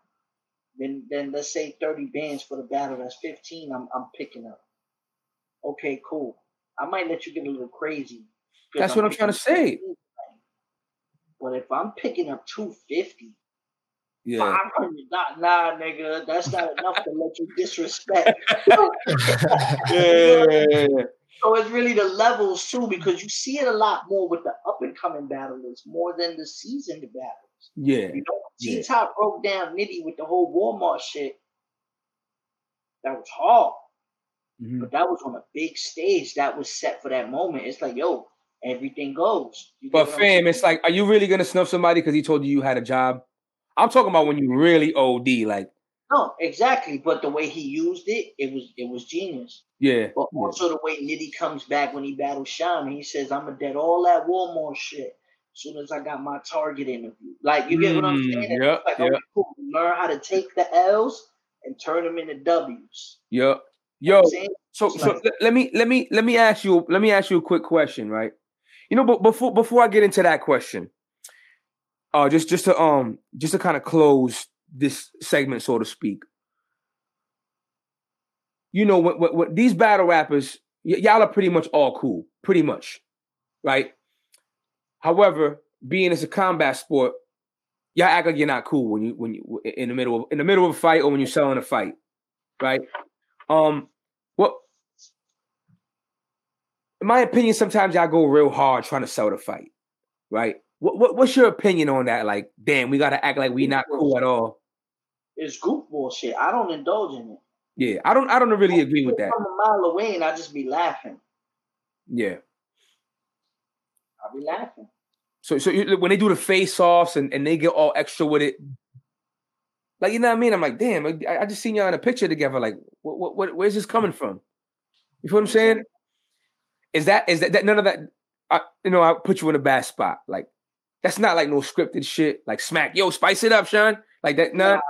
then then let's say thirty bands for the battle. That's fifteen. I'm I'm picking up. Okay, cool. I might let you get a little crazy. That's I'm what I'm trying to say. But if I'm picking up two fifty, yeah. 500 nah, nigga, that's not enough to let you disrespect. [laughs] [laughs] yeah. So it's really the levels too, because you see it a lot more with the up and coming battlers more than the seasoned battles. Yeah. You know, T Top yeah. broke down Nitty with the whole Walmart shit. That was hard. Mm-hmm. But that was on a big stage that was set for that moment. It's like, yo, everything goes. but fam, it's like, are you really gonna snuff somebody because he told you you had a job? I'm talking about when you really OD, like. No, exactly. But the way he used it, it was it was genius. Yeah. But also the way Nitty comes back when he battles Sean, he says, "I'm gonna dead all that Walmart shit." As soon as I got my target interview, like you get mm, what I'm mm, saying? Yeah. Like, yep. cool. Learn how to take the L's and turn them into W's. Yep. Yo, so so let me let me let me ask you let me ask you a quick question, right? You know, but before before I get into that question, uh, just just to um just to kind of close this segment, so to speak. You know, what what, what these battle rappers, y- y'all are pretty much all cool, pretty much, right? However, being it's a combat sport, y'all act like you're not cool when you when you in the middle of in the middle of a fight or when you're selling a fight, right? Um, what? In my opinion, sometimes y'all go real hard trying to sell the fight, right? What, what what's your opinion on that? Like, damn, we gotta act like we not cool at all. It's goof bullshit. I don't indulge in it. Yeah, I don't I don't really agree with that. I'm a mile away and I just be laughing. Yeah. I'll be laughing. So so you, when they do the face offs and, and they get all extra with it, like you know what I mean? I'm like, damn, I, I just seen y'all in a picture together. Like, what, what, what where's this coming from? You feel what I'm saying? Is that is that, that none of that? I, you know, I put you in a bad spot. Like, that's not like no scripted shit. Like, smack, yo, spice it up, Sean. Like that, nah. Nah,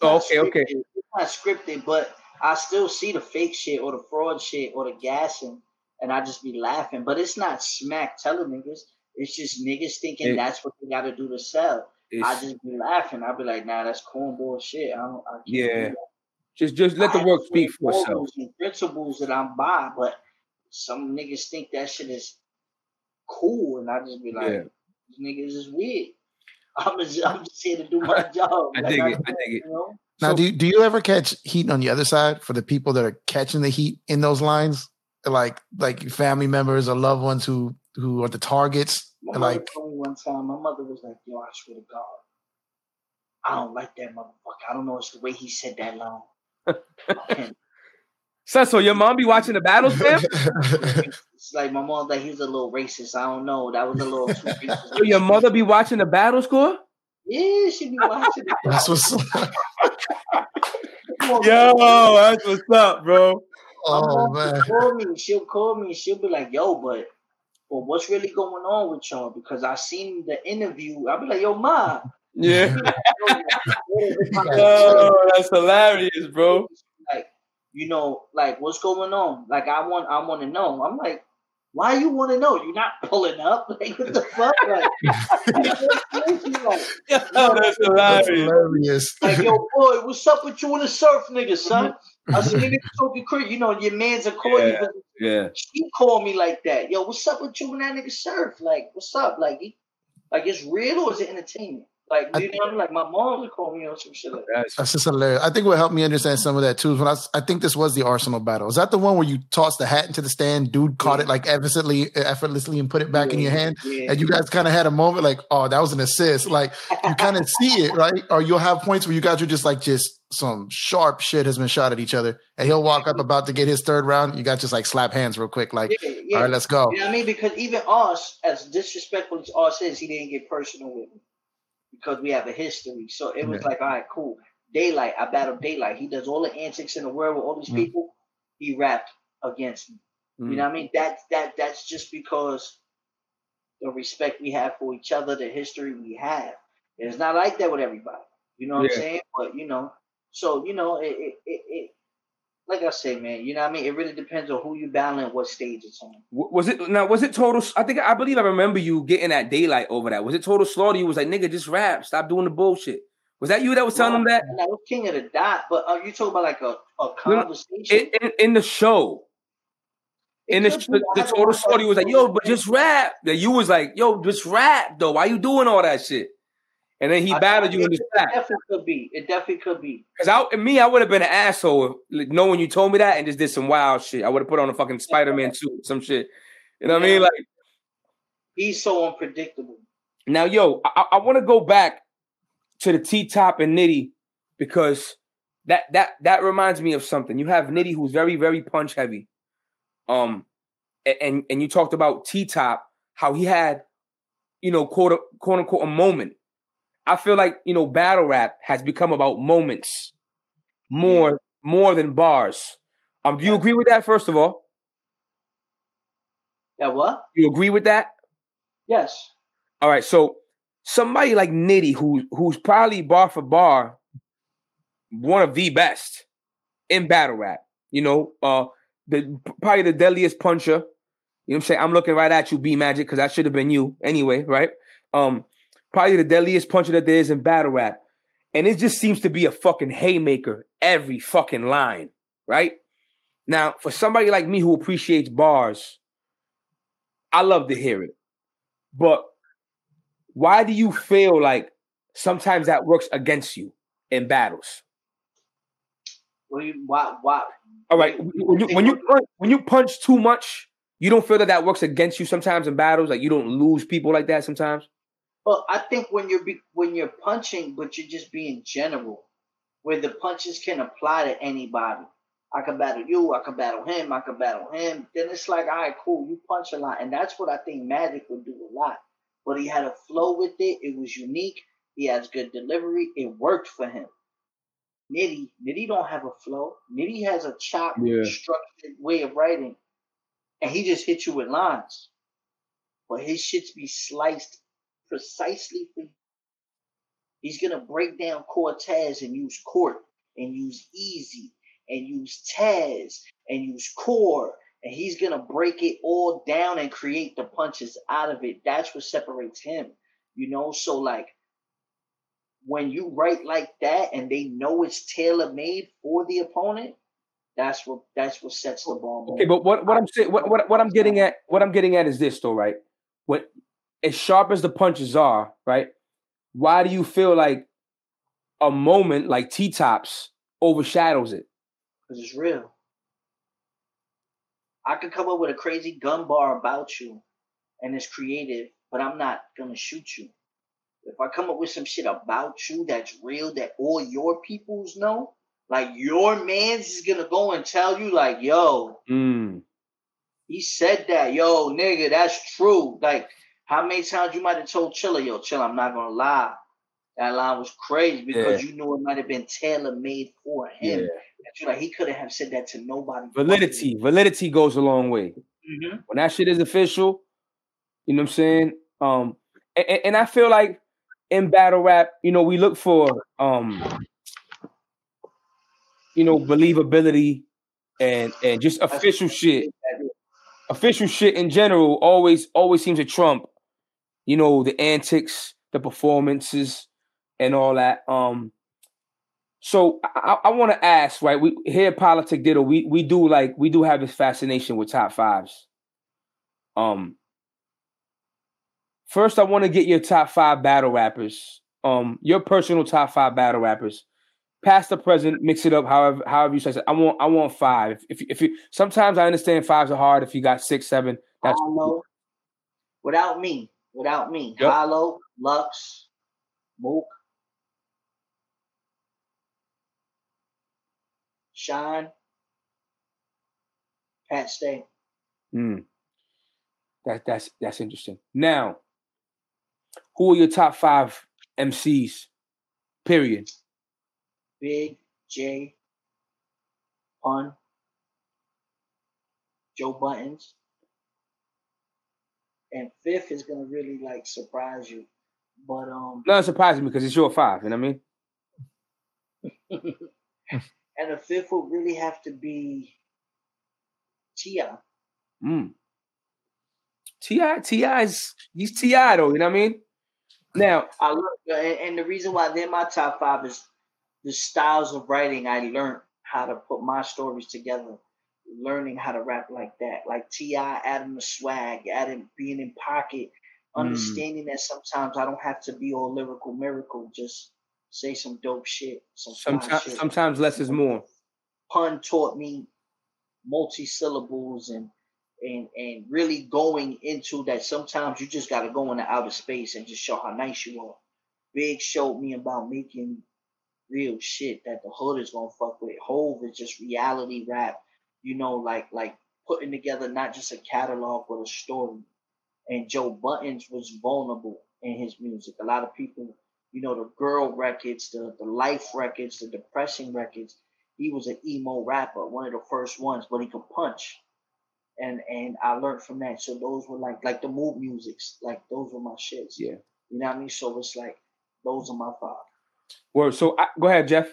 Oh, okay, okay. It's not scripted, but I still see the fake shit or the fraud shit or the gassing, and I just be laughing. But it's not smack telling niggas. It's just niggas thinking It- that's what they got to do to sell. I just be laughing. I'll be like, nah, that's cornball shit. I don't. I can't Yeah. just just let the I work speak for itself. Principles that I'm by, but some niggas think that shit is cool, and I just be like, Yeah. These niggas is weird. [laughs] I'm just, I'm just here to do my job. I Like, dig it, I don't- dig it. You know? Now, So- do you, do you ever catch heat on the other side for the people that are catching the heat in those lines, like like family members or loved ones who who are the targets? My mother Like, told me one time, my mother was like, yo, I swear to God, I don't like that motherfucker. I don't know, it's the way he said that line. [laughs] [laughs] I so your mom be watching the battles, fam? It's like my mom like he's a little racist. I don't know. That was a little too [laughs] racist. So your mother be watching the battle score? Yeah, she be watching. it. That's what's. Yo, that's what's up, bro. Oh, my Oh mom man. will call me. She'll call me. She'll be like, "Yo, but, but what's really going on with y'all?" Because I seen the interview. I'll be like, "Yo, ma." Yeah. like, [laughs] Yo, that's hilarious, bro. Like, you know, like what's going on? Like, I want, I want to know. I'm like, why you want to know? You're not pulling up. [laughs] Like, what the fuck? Like, like, [laughs] [laughs] Yo, that's That's hilarious. hilarious. like, yo, boy, what's up with you and the surf nigga, son? Mm-hmm. I said, nigga, talking crazy. You know, your man's a call Yeah. you. Yeah. She called me like that. Yo, what's up with you and that nigga surf? Like, what's up? Like, he, like it's real or is it entertainment? Like, you know what I mean? Like, my mom would call me on some shit like that. That's, just hilarious. I think what helped me understand some of that too is when I, I think this was the Arsenal battle. Is that the one where you tossed the hat into the stand, dude caught it like effortlessly, effortlessly, and put it back in your hand, Yeah. and you guys kind of had a moment like, oh, that was an assist. Like you kind of see it, right? Or you'll have points where you guys are just like, just some sharp shit has been shot at each other, and he'll walk up about to get his third round. You got just like slap hands real quick, like, yeah, yeah. all right, let's go. You know what I mean? Because even us, as disrespectful as us is, he didn't get personal with me because we have a history. So it was Yeah. like, all right, cool. Daylight, I battled Daylight. He does all the antics in the world with all these Mm. people. He rapped against me. You know what I mean? That that that's just because the respect we have for each other, the history we have. And it's not like that with everybody. You know what Yeah. I'm saying? But you know, so you know, it, it, it, it like I say, man, you know what I mean? It really depends on who you battle and what stage it's on. Was it now? Was it total? I think I believe I remember you getting that daylight over that. Was it total slaughter? You was like, nigga, just rap. Stop doing the bullshit. Was that you that was telling them that I was king of the dot, but are you talking about like a, a conversation? in, in, in the show? In the, the, the total slaughter, was like, yo, but just rap. That you was like, yo, just rap though. Why you doing all that shit? And then he I- battled you in the It definitely could be. It definitely could be. Cause I, me, I would have been an asshole if, like, knowing you told me that and just did some wild shit. I would have put on a fucking Spider Man suit, some shit. You know what I mean? Like He's so unpredictable. now, yo, I, I want to go back to the T Top and Nitty because that that that reminds me of something. You have Nitty who's very very punch heavy, um, and and you talked about T Top how he had, you know, quote quote unquote a moment. I feel like you know battle rap has become about moments more more than bars. Um, do you agree with that? First of all, Yeah, what? you agree with that? Yes. All right, so somebody like Nitty, who who's probably bar for bar one of the best in battle rap. You know, uh, the probably the deadliest puncher. You know what I'm saying? I'm looking right at you, B Magic, because that should have been you anyway, right? Um, probably the deadliest puncher that there is in battle rap. And it just seems to be a fucking haymaker every fucking line, right? Now, for somebody like me who appreciates bars, I love to hear it. But why do you feel like sometimes that works against you in battles? What do you, why, why? All right, when you when you punch, when you punch too much, you don't feel that that works against you sometimes in battles. Like you don't lose people like that sometimes. Well, I think when you're be, when you're punching, but you're just being general, where the punches can apply to anybody. I can battle you, I can battle him, I can battle him. Then it's like, all right, cool, you punch a lot, and that's what I think Magic would do a lot. But he had a flow with it. It was unique. He has good delivery. It worked for him. Nitty, Nitty don't have a flow. Nitty has a chop Yeah. structured way of writing, and he just hits you with lines. But his shits be sliced precisely for you. He's gonna break down Cortez and use court and use easy and use Taz and use core and he's gonna break it all down and create the punches out of it. That's what separates him, you know. So like when you write like that and they know it's tailor made for the opponent, that's what that's what sets the bomb. Okay, but what, what I'm saying, what, what what I'm getting at, what I'm getting at is this though, right? What as sharp as the punches are, right? Why do you feel like a moment like T Tops overshadows it? because it's real. I could come up with a crazy gun bar about you, and it's creative, but I'm not gonna shoot you. If I come up with some shit about you that's real, that all your peoples know, like your man's is gonna go and tell you, like, yo, Mm. he said that, yo, nigga, that's true. Like, how many times you might have told Chilla, yo, Chilla, I'm not gonna lie. That line was crazy because you knew it might have been tailor made for him. Yeah. That you like he couldn't have said that to nobody. Validity, validity goes a long way. hmm When that shit is official, you know what I'm saying? Um, and, and I feel like in battle rap, you know, we look for um, you know, believability and and just official shit. official shit in general always always seems to trump, you know, the antics, the performances, and all that. Um, so I, I want to ask, right? We here Politic Diddle, we we do like we do have this fascination with top fives. Um, first, I want to get your top five battle rappers. Um, your personal top five battle rappers past the present, mix it up however however you say it. I want I want five. If if you sometimes I understand fives are hard. If you got six, seven, that's without me, without me, Yep. Hollow, Lux, Mook, Shine, Pat Stay. mm. that that's that's interesting. Now, who are your top five MCs? Period. Big J, Pun, Joe Budden, and fifth is gonna really like surprise you, but um, Not surprising me because it's your five. You know what I mean? [laughs] and the fifth will really have to be Tia. Mm. Ti Ti's he's Ti though. You know what I mean? Now, I look, and, and the reason why they're my top five is the styles of writing. I learned how to put my stories together, learning how to rap like that, like Ti, adding the swag, adding being in pocket, Mm. understanding that sometimes I don't have to be all lyrical miracle. Just say some dope shit. Some sometimes shit. sometimes less is more. pun taught me multi syllables and and and really going into that sometimes you just gotta go into outer space and just show how nice you are. Big showed me about making real shit that the hood is gonna fuck with. Hove is just reality rap, you know, like like putting together not just a catalog but a story. And Joe Budden was vulnerable in his music. A lot of people, you know, the girl records, the the life records, the depressing records he was an emo rapper, one of the first ones, but he could punch. And and I learned from that. So those were like like the mood musics, like those were my shits. Yeah. You know what I mean? So it's like those are my five. Word. So I, go ahead, Jeff.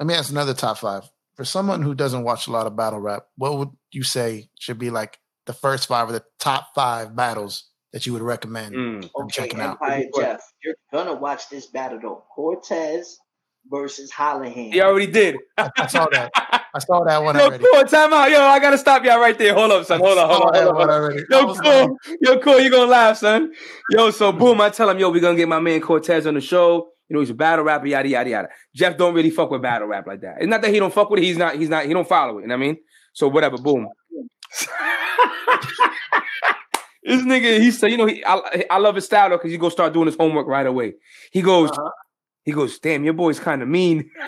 Let me ask another top five. For someone who doesn't watch a lot of battle rap, what would you say should be like the first five or the top five battles that you would recommend Mm. from Okay, checking out. Empire What? Jeff, you're gonna watch this battle though. Cortez versus Hollihan. He already did. I saw that. I saw that one [laughs] Yo, already. cool. Time out. Yo, I gotta stop y'all right there. Hold up, son. Hold on. Hold I on. Hold that on. Hold on. Yo, cool. Yo, cool. You gonna laugh, son? Yo, so boom. I tell him, yo, we gonna get my man Cortez on the show. You know, he's a battle rapper. Yada yada yada. Jeff don't really fuck with battle rap like that. It's not that he don't fuck with it. He's not. He's not. He don't follow it. You know what I mean? So whatever. Boom. [laughs] this nigga, he said, you know, he, I, I love his style though, because he go start doing his homework right away. He goes, Uh-huh. he goes, damn, your boy's kind of mean. [laughs]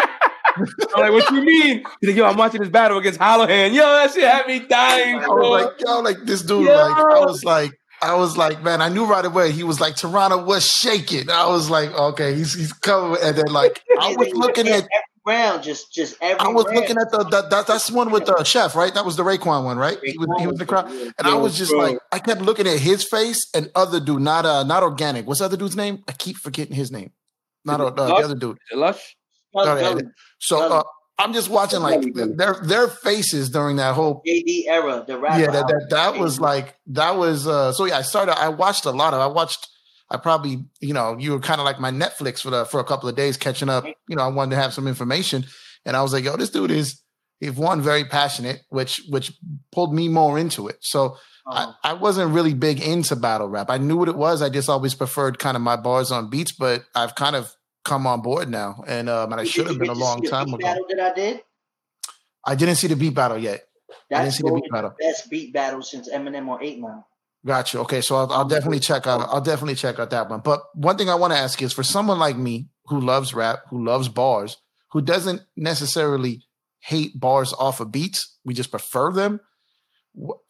I'm like, what you mean? He's like, yo, I'm watching this battle against Hollowhand. Yo, that shit had me dying. I was like, yo, like this dude, Yo. like I was like, I was like, man, I knew right away. He was like, Toronto was shaking. I was like, okay, he's he's coming, and then like I was [laughs] looking at, every round, just just every. I was round. looking at the that, that that's one with the chef, right? That was the Raekwon one, right? He was he was the crowd, and I was just like, I kept looking at his face and other dude, not uh, not organic. What's the other dude's name? I keep forgetting his name. Not uh, the other dude. Lush? Gully, So uh, I'm just watching like their their faces during that whole JD era, the rapper. yeah that that, that was like that was uh so yeah i started i watched a lot of i watched i probably you know you were kind of like my netflix for the for a couple of days catching up you know i wanted to have some information and i was like yo this dude is he's one very passionate which which pulled me more into it. So Uh, I, I wasn't really big into battle rap. I knew what it was i just always preferred kind of my bars on beats but i've kind of come on board now and um and i should have been a long time ago Battle that I did. i didn't see the beat battle yet I didn't That's see the beat battle. the best beat battle since Eminem or Eight Mile. Gotcha. Okay, so I'll, I'll definitely check out. I'll definitely check out that one. But one thing I want to ask is for someone like me who loves rap, who loves bars, who doesn't necessarily hate bars off of beats, we just prefer them.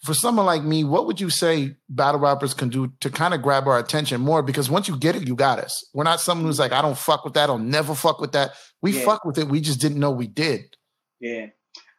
For someone like me, what would you say battle rappers can do to kind of grab our attention more? Because once you get it, you got us. We're not someone who's like, I don't fuck with that. I'll never fuck with that. We Yeah. fuck with it. We just didn't know we did. Yeah.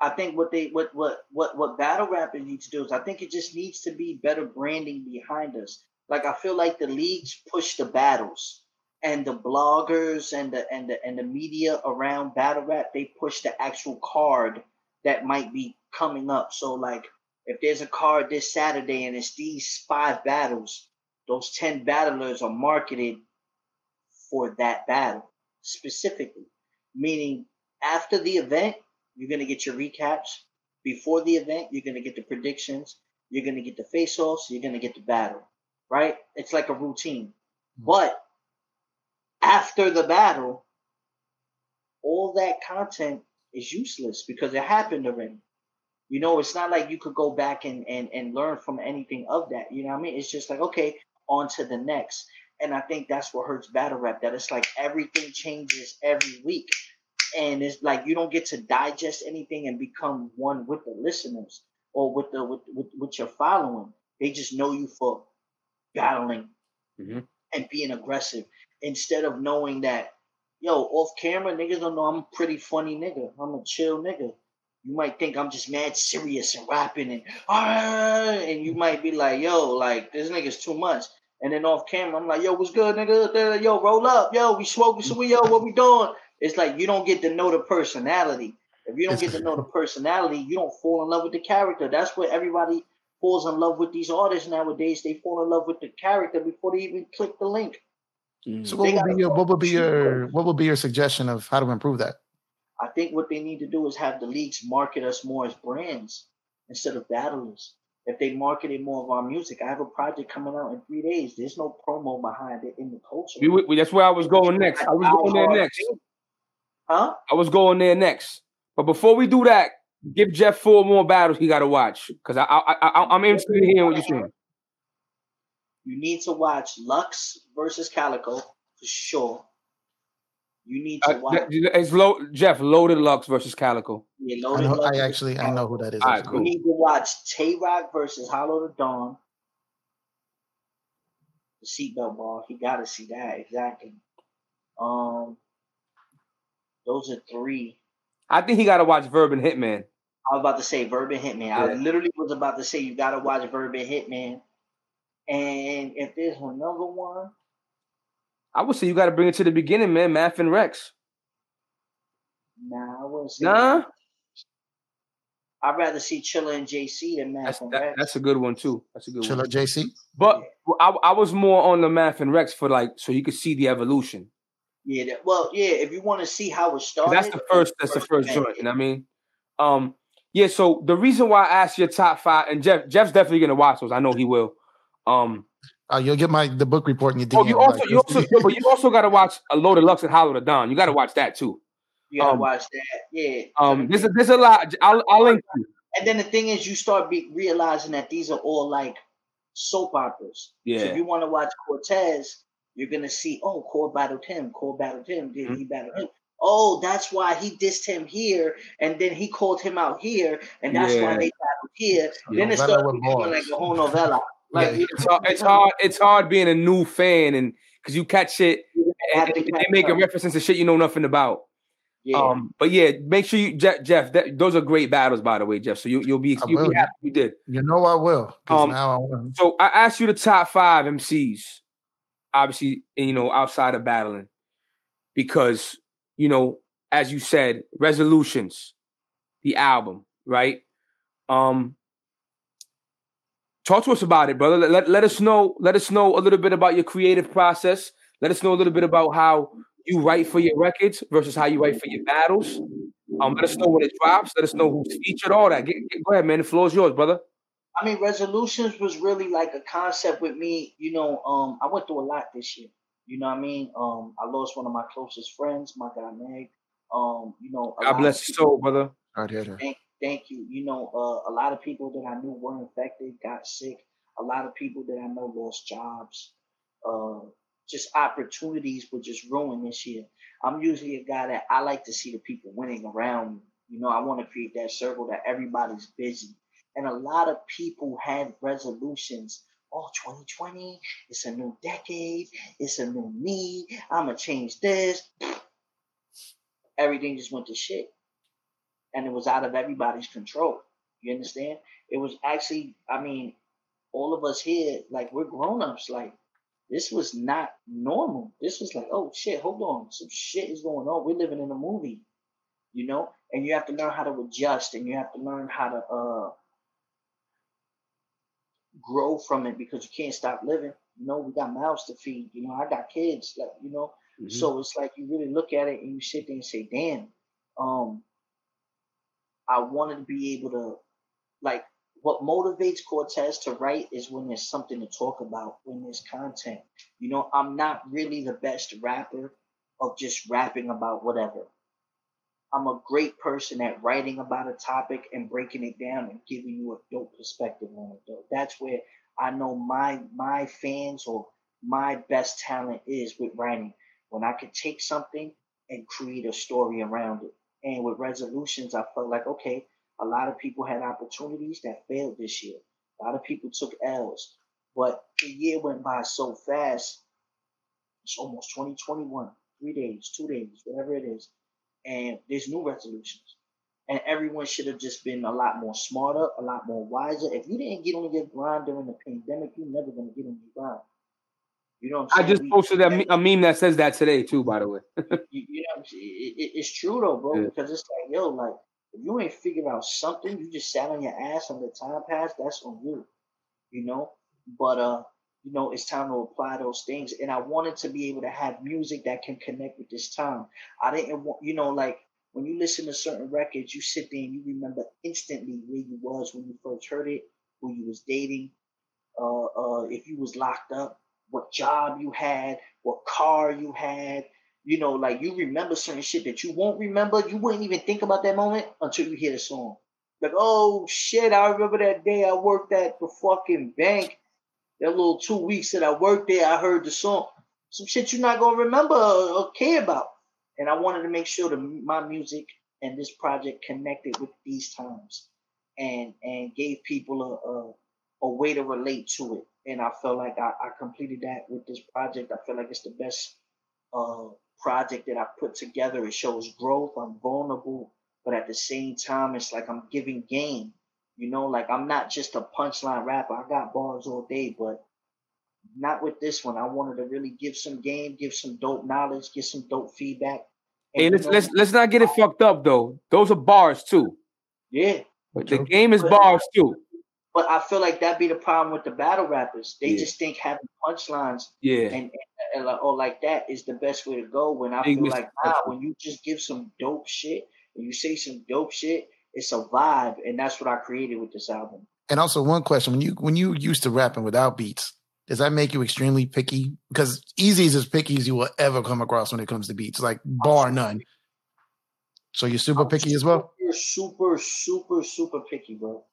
I think what they what what what what battle rappers need to do is I think it just needs to be better branding behind us. Like I feel like the leagues push the battles and the bloggers and the and the and the media around battle rap they push the actual card that might be coming up. So like if there's a card this Saturday and it's these five battles, those 10 battlers are marketed for that battle specifically. Meaning after the event, you're gonna get your recaps. Before the event, you're gonna get the predictions. You're gonna get the face-offs. You're gonna get the battle. Right? It's like a routine. Hmm. But after the battle, all that content is useless because it happened already. You know, it's not like you could go back and, and, and learn from anything of that. You know what I mean? It's just like, okay, on to the next. And I think that's what hurts battle rap, that it's like everything changes every week. And it's like you don't get to digest anything and become one with the listeners or with the with with, with your following. They just know you for battling Mhm. and being aggressive instead of knowing that, yo, off camera, niggas don't know I'm a pretty funny nigga. I'm a chill nigga. You might think I'm just mad serious and rapping and ah, and you might be like, yo, like this nigga's too much. And then off camera, I'm like, yo, what's good, nigga? Yo, roll up, yo, we smoking some we yo, what we doing? It's like you don't get to know the personality. If you don't get to know the personality, you don't fall in love with the character. That's what everybody falls in love with these artists nowadays. They fall in love with the character before they even click the link. So They what would be your what would be your what would be your suggestion of how to improve that? I think what they need to do is have the leagues market us more as brands instead of battlers. If they marketed more of our music, I have a project coming out in three days. There's no promo behind it in the culture. We, we, that's where I was going next. I was going there next. Huh? I was going there next. But before we do that, give Jeff four more battles he got to watch because I, I, I, I'm interested in hearing what you're saying. You need to watch Lux versus Calicoe for sure. You need to Uh, watch. th- it's low, Jeff Loaded Lux versus Calicoe. yeah, I, know, Lux I actually I know who that is. All right, actually. You cool. need to watch Tay Roc versus Hollow Da Don. The seatbelt ball. He got to see that exactly. Um, those are three. I think he got to watch Verb and Hitman. I was about to say Verb and Hitman. I literally was about to say you got to watch Verb and Hitman. And if there's another one, I would say you got to bring it to the beginning, man. Math and Rex. nah, I wouldn't say. Nah, I'd rather see Chilla and JC than Math That's and that, Rex. that's a good one too. That's a good one. Chilla one. JC. But I, I was more on the Math and Rex for like so you could see the evolution. yeah, that, well, yeah. If you want to see how it 'Cause started, That's the first. That's the first bang. joint. You know what I mean? Um. Yeah. So the reason why I asked your top five, and Jeff, Jeff's definitely gonna watch those. I know he will. Um. Uh, you'll get my the book report in your DM. Oh, you also, like, you also, but you also got to watch a load of Lux and Hollow Da Don. You got to watch that too. You gotta um, watch that. Yeah. Um. There's a, there's a lot. I'll, I'll link you. and then the thing is, you start be, realizing that these are all like soap operas. So if you want to watch Cortez, you're gonna see, oh, Core battled him, Core battled him, did Mm-hmm. he battle him? Oh, that's why he dissed him here, and then he called him out here, and that's why Yeah. they battled here. Then it Novella starts becoming like a whole novella. Like Yeah. It's hard. It's hard. It's hard being a new fan and because you catch it and, have to and they catch making up. references to shit you know nothing about. yeah. Um. But yeah, make sure you, Jeff. Jeff that, those are great battles, by the way, Jeff. So you you'll be I you'll will. be happy you did. You know I will. 'cause Um, now I will. So I asked you the top five MCs, obviously, you know, outside of battling, because you know, as you said, resolutions, the album, right? Um, talk to us about it, brother. Let, let, let us know. Let us know a little bit about your creative process. Let us know a little bit about how you write for your records versus how you write for your battles. Um, let us know when it drops. Let us know who's featured. All that. Get, get- go ahead, man. The floor is yours, brother. I mean, resolutions was really like a concept with me. You know, um, I went through a lot this year. You know what I mean? Um, I lost one of my closest friends, my guy Meg. Um, you know, God bless your people- soul, brother. Right here. Thank, thank you. You know, uh, a lot of people that I knew were infected, got sick. A lot of people that I know lost jobs. Uh, just opportunities were just ruined this year. I'm usually a guy that I like to see the people winning around me. You know, I want to create that circle that everybody's busy. And a lot of people had resolutions. Oh, 2020, it's a new decade. It's a new me. I'm going to change this. Everything just went to shit and it was out of everybody's control. You understand? It was actually, I mean, all of us here, like we're grown ups. Like this was not normal. This was like, oh shit, hold on, some shit is going on. We're living in a movie, you know. And you have to learn how to adjust, and you have to learn how to uh grow from it because you can't stop living. You know, we got mouths to feed. You know, I got kids. Like you know, so it's like you really look at it and you sit there and say, damn, um, I wanted to be able to, like, what motivates Cortez to write is when there's something to talk about, when there's content. You know, I'm not really the best rapper of just rapping about whatever. I'm a great person at writing about a topic and breaking it down and giving you a dope perspective on it. Though that's where I know my my fans or my best talent is with writing. When I could take something and create a story around it. And with resolutions, I felt like okay, a lot of people had opportunities that failed this year. A lot of people took L's, but the year went by so fast. It's almost 2021. Three days, two days, whatever it is, and there's new resolutions. And everyone should have just been a lot more smarter, a lot more wiser. If you didn't get on your grind during the pandemic, you're never gonna get on your grind. You know I just We- posted a, me- a meme that says that today too. By the way, [laughs] you, you know, what I'm saying? It, it, it's true though, bro. Yeah. Because it's like, yo, like if you ain't figured out something, you just sat on your ass and the time passed. That's on you, you know. But uh, you know, it's time to apply those things. And I wanted to be able to have music that can connect with this time. I didn't want, you know, like when you listen to certain records, you sit there and you remember instantly where you was when you first heard it, who you was dating, uh, uh, if you was locked up, what job you had, what car you had. You know, like you remember certain shit that you won't remember. You wouldn't even think about that moment until you hear the song. Like, oh shit, I remember that day I worked at the fucking bank. That little two weeks that I worked there, I heard the song. Some shit you're not gonna remember or, care about. And I wanted to make sure that my music and this project connected with these times, and and gave people a, way to relate to it. And I felt like I, I completed that with this project. I feel like it's the best uh, project that I put together. It shows growth. I'm vulnerable, but at the same time, it's like I'm giving game. You know, like I'm not just a punchline rapper. I got bars all day, but not with this one. I wanted to really give some game, give some dope knowledge, get some dope feedback. And hey, let's know, let's let's not get it fucked up though. Those are bars too. yeah, But the game is bars too. But I feel like that be the problem with the battle rappers. They Yeah. just think having punchlines Yeah. and, and, and like, or like that is the best way to go. When I Big feel like nah, when you just give some dope shit and you say some dope shit, it's a vibe, and that's what I created with this album. And also one question: when you when you used to rapping without beats, does that make you extremely picky? Because Easy is as picky as you will ever come across when it comes to beats, like bar none. So you're super I'm picky as well. Super, super, super, super picky, bro.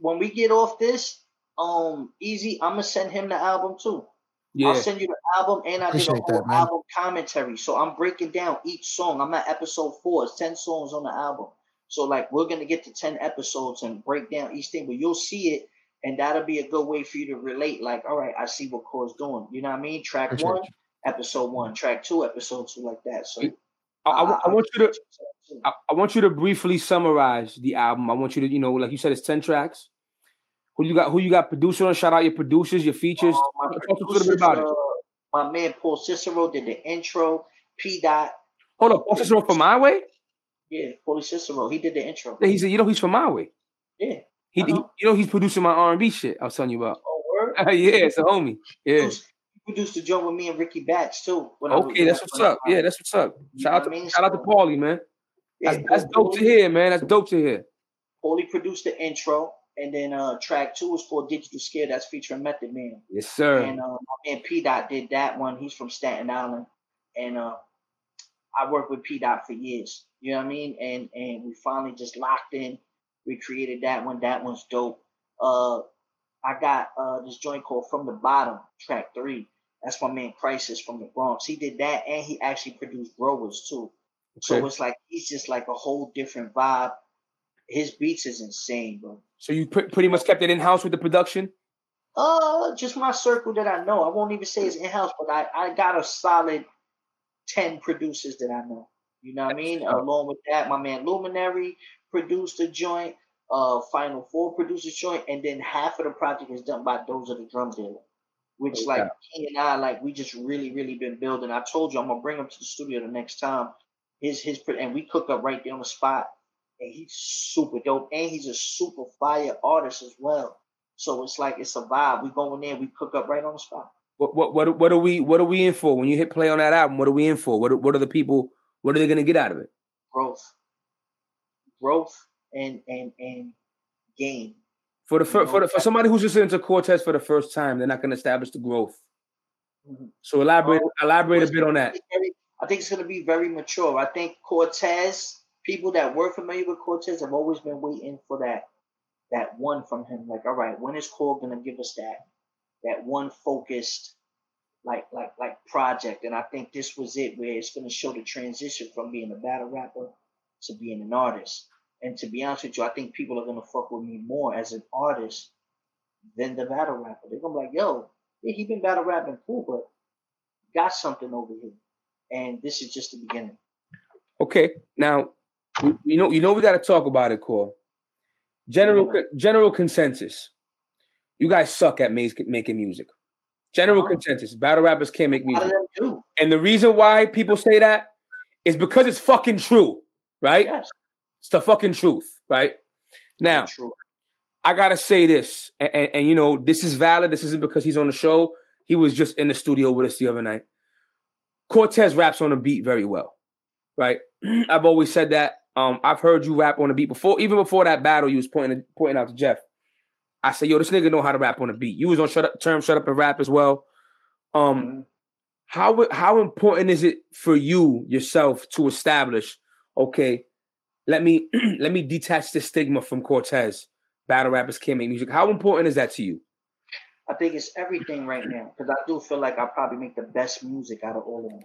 When we get off this, um, easy, I'm gonna send him the album too. Yeah. I'll send you the album and I did a whole that, album commentary. So I'm breaking down each song. I'm at episode four. It's 10 songs on the album. So like we're gonna get to 10 episodes and break down each thing, but you'll see it and that'll be a good way for you to relate. Like, all right, I see what Core's doing. You know what I mean? Track Appreciate one, you. episode one, track two, episode two, like that. So I, I, I want you to I, I want you to briefly summarize the album. I want you to, you know, like you said, it's 10 tracks. Who you got who you got producer on? Shout out your producers, your features. Uh, my Talk a little bit about it. uh, my man Paul Cicero did the intro. P dot, Hold up, Paul Cicero from my way? yeah, Paul Cicero. He did the intro. He said, you know, he's from my way. Yeah. He, he- you know, he's producing my R and B shit. I was telling you about. Oh, word. [laughs] yeah, it's a homie. Yeah. Produced, the joint with me and Ricky Batch too. Okay, that's what's up. Yeah, that's what's up. Shout out to I mean? shout out to Paulie, man. yeah, That's, that's dope to hear, man. That's dope to hear. Paulie produced the intro, and then uh track two is called Digital Scare. That's featuring Method Man. Yes, sir. And uh, my man P Dot did that one. He's from Staten Island, and uh, I worked with P Dot for years. You know what I mean? And and we finally just locked in. We created that one. That one's dope. Uh, I got uh this joint called From the Bottom, track three. That's my man Crisis from the Bronx. He did that, and he actually produced Growers too. So it's like he's just like a whole different vibe. His beats is insane, bro. So you pre- pretty much kept it in house with the production. Uh, just my circle that I know. I won't even say it's in house, but I, I got a solid ten producers that I know. You know what I mean? That's dope. Along with that, my man Luminary produced a joint. Uh, Final Four produced a joint, and then half of the project is done by Those of the Drum Dealer, which Okay. like he and I like we just really really been building. I told you I'm gonna bring him to the studio the next time. His his and we cook up right there on the spot, and he's super dope, and he's a super fire artist as well. So it's like it's a vibe. We go in there, we cook up right on the spot. What what what what are we what are we in for when you hit play on that album? What are we in for? What what are the people? What are they gonna get out of it? Growth, growth, and and and gain. For the fir- You for the, for somebody who's listening to Cortez for the first time, they're not gonna establish the growth. Mhm. So elaborate Oh, elaborate a bit on that. very- I think it's going to be very mature. I think Cortez, people that were familiar with Cortez, have always been waiting for that that one from him. Like, all right, when is Cole going to give us that that one focused, like like like project? And I think this was it, where it's going to show the transition from being a battle rapper to being an artist. And to be honest with you, I think people are going to fuck with me more as an artist than the battle rapper. They're going to be like, yo, yeah, he been battle rapping cool, but got something over here. And this is just the beginning. Okay, now you know you know we got to talk about it, Core. General general consensus. You guys suck at making music. General Uh-huh. consensus: battle rappers can't make music, of them do. and the reason why people say that is because it's fucking true, right? Yes. It's the fucking truth, right? Now, True. I gotta say this, and, and, and, you know, this is valid. This isn't because he's on the show. He was just in the studio with us the other night. Cortez raps on a beat very well, right? [clears throat] I've always said that. Um, I've heard you rap on a beat before, even before that battle. You was pointing pointing out to Jeff. I said, "Yo, this nigga know how to rap on a beat." You was on shut up, term shut up and rap as well. Um, Mhm. how how important is it for you yourself to establish? Okay, let me [clears throat] let me detach the stigma from Cortez. Battle rappers can't make music. How important is that to you? I think it's everything right now because I do feel like I probably make the best music out of all of them.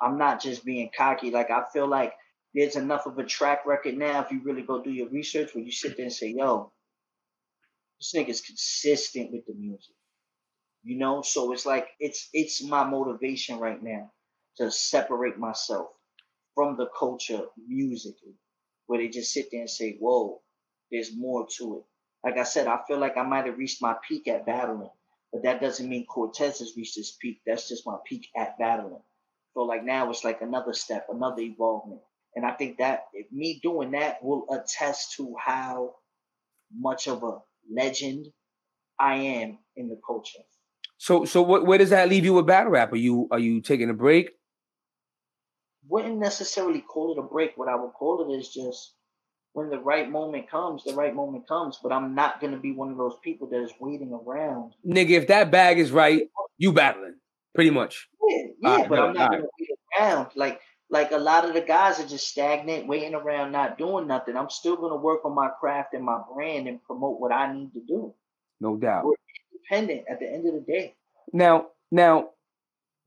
I'm not just being cocky. Like I feel like there's enough of a track record now. If you really go do your research, where you sit there and say, "Yo, this nigga's consistent with the music," you know. So it's like it's it's my motivation right now to separate myself from the culture musically, where they just sit there and say, "Whoa, there's more to it." Like I said, I feel like I might have reached my peak at battling, but that doesn't mean Cortez has reached his peak. That's just my peak at battling. So like now it's like another step, another evolvement. And I think that me doing that will attest to how much of a legend I am in the culture. So so what where does that leave you with battle rap? Are you are you taking a break? Wouldn't necessarily call it a break. What I would call it is just when the right moment comes, the right moment comes. But I'm not gonna be one of those people that is waiting around. Nigga, if that bag is right, you battling. Pretty much. Yeah, yeah, but I'm not gonna wait around. Like like a lot of the guys are just stagnant, waiting around, not doing nothing. I'm still gonna work on my craft and my brand and promote what I need to do. No doubt. We're independent at the end of the day. Now, now,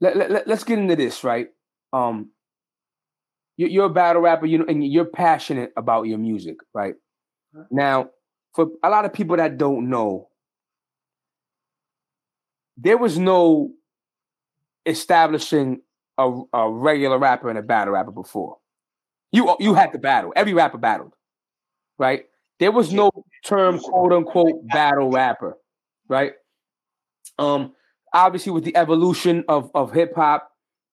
let, let, let's get into this, right? Um, you're, you're a battle rapper, you know, and you're passionate about your music, right? Now, for a lot of people that don't know, there was no establishing a, a regular rapper and a battle rapper before. You you had to battle. Every rapper battled, right? There was no term quote unquote battle rapper, right? Um, obviously with the evolution of of hip hop,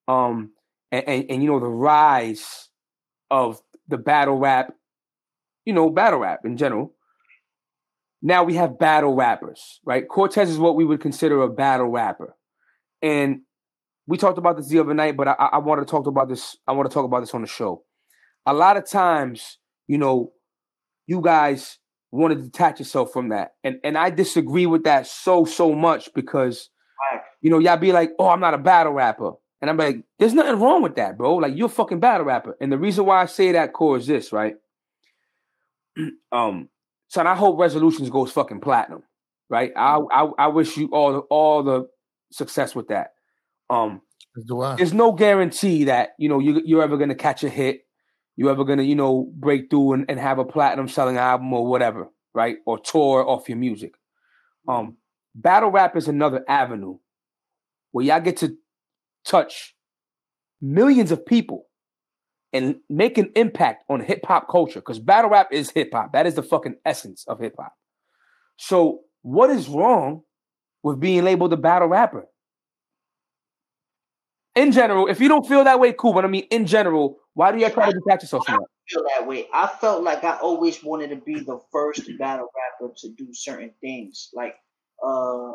um, and, and, and you know the rise of the battle rap, you know battle rap in general. Now we have battle rappers, right? Cortez is what we would consider a battle rapper, and we talked about this the other night, but I, I want to talk about this. I want to talk about this on the show. A lot of times, you know, you guys want to detach yourself from that, and and I disagree with that so so much because, you know, y'all be like, oh, I'm not a battle rapper, and I'm like, there's nothing wrong with that, bro. Like you're a fucking battle rapper, and the reason why I say that core is this, right? [clears throat] um, son, I hope resolutions goes fucking platinum, right? I I, I wish you all the, all the success with that. Um, there's no guarantee that you know you, you're ever gonna catch a hit, you're ever gonna you know break through and, and have a platinum selling album or whatever, right? Or tour off your music. Um, battle rap is another avenue where y'all get to touch millions of people and make an impact on hip hop culture because battle rap is hip hop. That is the fucking essence of hip hop. So, what is wrong with being labeled a battle rapper? in general, if you don't feel that way, cool. But I mean, in general, why do you try to detach yourself from that? feel that way. I felt like I always wanted to be the first battle rapper to do certain things. Like uh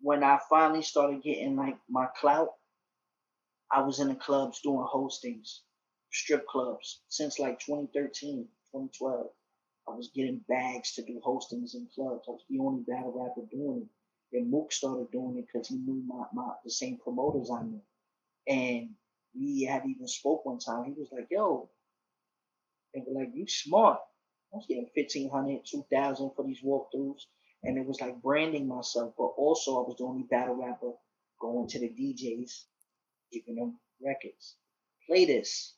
when I finally started getting like my clout, I was in the clubs doing hostings, strip clubs since like 2013, 2012. I was getting bags to do hostings in clubs. I was the only battle rapper doing it. And Mook started doing it because he knew my, my the same promoters I knew. And we had even spoke one time. He was like, yo, they were like, you smart. I was getting 1500 2000 for these walkthroughs. And it was like branding myself, but also I was the only battle rapper going to the DJs, giving them records. Play this.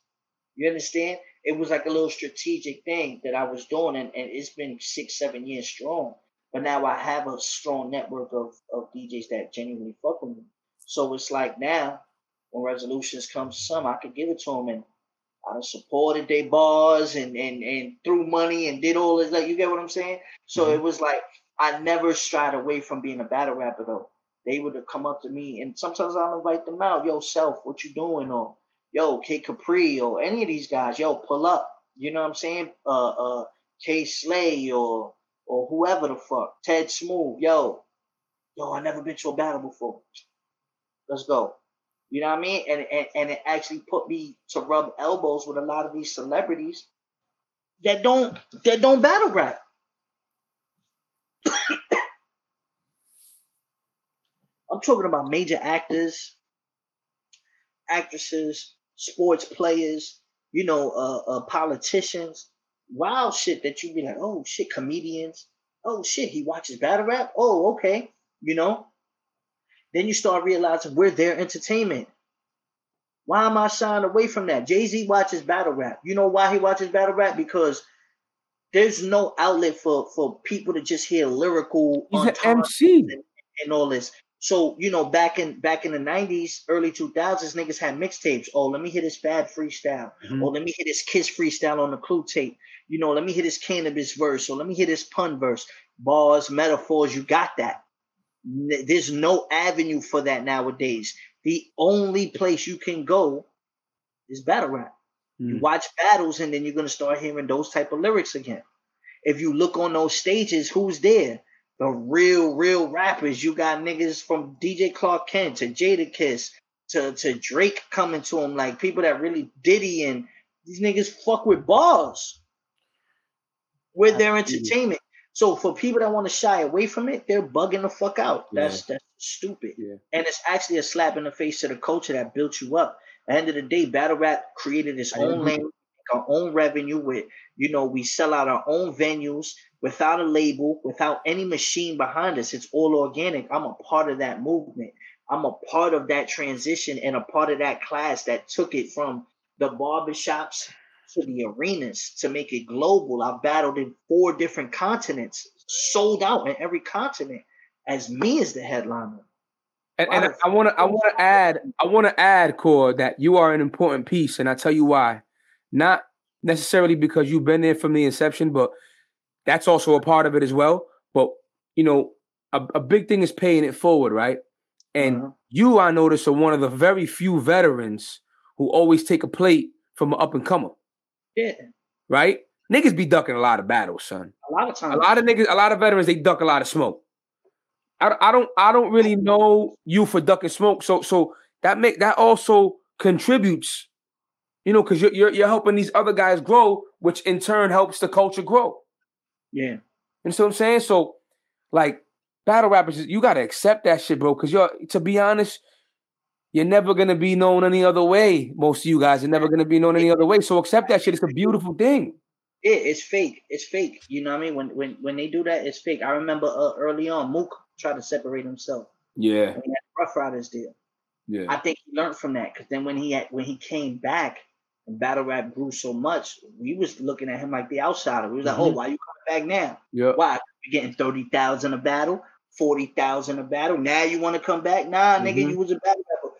You understand? It was like a little strategic thing that I was doing, and, and it's been six, seven years strong. But now I have a strong network of, of DJs that genuinely fuck with me. So it's like now when resolutions come to some, I could give it to them and I supported their bars and, and, and threw money and did all this. Like, you get what I'm saying? So mm-hmm. it was like, I never strayed away from being a battle rapper though. They would have come up to me and sometimes I'll invite them out. Yo, self, what you doing? Or yo, K Capri or any of these guys, yo, pull up. You know what I'm saying? Uh uh Kay Slay or or whoever the fuck. Ted Smooth, yo. Yo, I never been to a battle before. Let's go. You know what I mean? And, and and it actually put me to rub elbows with a lot of these celebrities that don't that don't battle rap. I'm talking about major actors, actresses, sports players, you know, uh, uh, politicians, wild shit that you'd be like, oh shit, comedians, oh shit, he watches battle rap, oh okay, you know, then you start realizing we're their entertainment. Why am I shying away from that? Jay Z watches battle rap. You know why he watches battle rap? Because there's no outlet for for people to just hear lyrical. He's an MC and, and, all this. So you know, back in back in the '90s, early 2000s, niggas had mixtapes. Oh, let me hit this bad freestyle. Mm-hmm. Or let me hit this Kiss freestyle on the Clue tape. You know, let me hit this Canibus verse. Or let me hit this pun verse. Bars, metaphors. You got that. There's no avenue for that nowadays. The only place you can go is battle rap. Mm. You watch battles, and then you're gonna start hearing those type of lyrics again. if you look on those stages, who's there? The real, real rappers. You got niggas from DJ Clark Kent to Jadakiss to, to Drake coming to him, like people that really Diddy and these niggas fuck with bars with their entertainment. So for people that want to shy away from it, they're bugging the fuck out. That's yeah. that's stupid. Yeah. And it's actually a slap in the face to the culture that built you up. At the end of the day, battle rap created its own lane, our own revenue with, you know, we sell out our own venues without a label, without any machine behind us. It's all organic. I'm a part of that movement. I'm a part of that transition and a part of that class that took it from the barbershops to the arenas to make it global. I've battled in four different continents, sold out in every continent as me as the headliner. And, and I want to I want to add I want to add core that you are an important piece, and I tell you why. Not necessarily because you've been there from the inception, but that's also a part of it as well. But you know, a, a big thing is paying it forward, right? And uh-huh. you, I notice, are one of the very few veterans who always take a plate from an up and comer. Yeah. Right? Niggas be ducking a lot of battles, son. A lot of times. A lot of niggas, a lot of veterans, they duck a lot of smoke. I, I don't I don't really know you for ducking smoke. So so that make that also contributes, you know, because you're, you're you're helping these other guys grow, which in turn helps the culture grow. Yeah. You And so I'm saying? So like battle rappers, you gotta accept that shit, bro. Cause you're to be honest, you're never gonna be known any other way. Most of you guys are never gonna be known any other way. So accept that shit. It's a beautiful thing. Yeah, it's fake. It's fake. You know what I mean? When when when they do that, it's fake. I remember uh, early on, Mook tried to separate himself. Yeah. When he had Ruff Ryders deal. Yeah. I think he learned from that because then when he had when he came back and battle rap grew so much, we was looking at him like the outsider. We was mm-hmm. like, oh, why you coming back now? Yeah. Why? You getting thirty thousand a battle, forty thousand a battle. Now you want to come back? Nah, nigga, mm-hmm. you was a battle rapper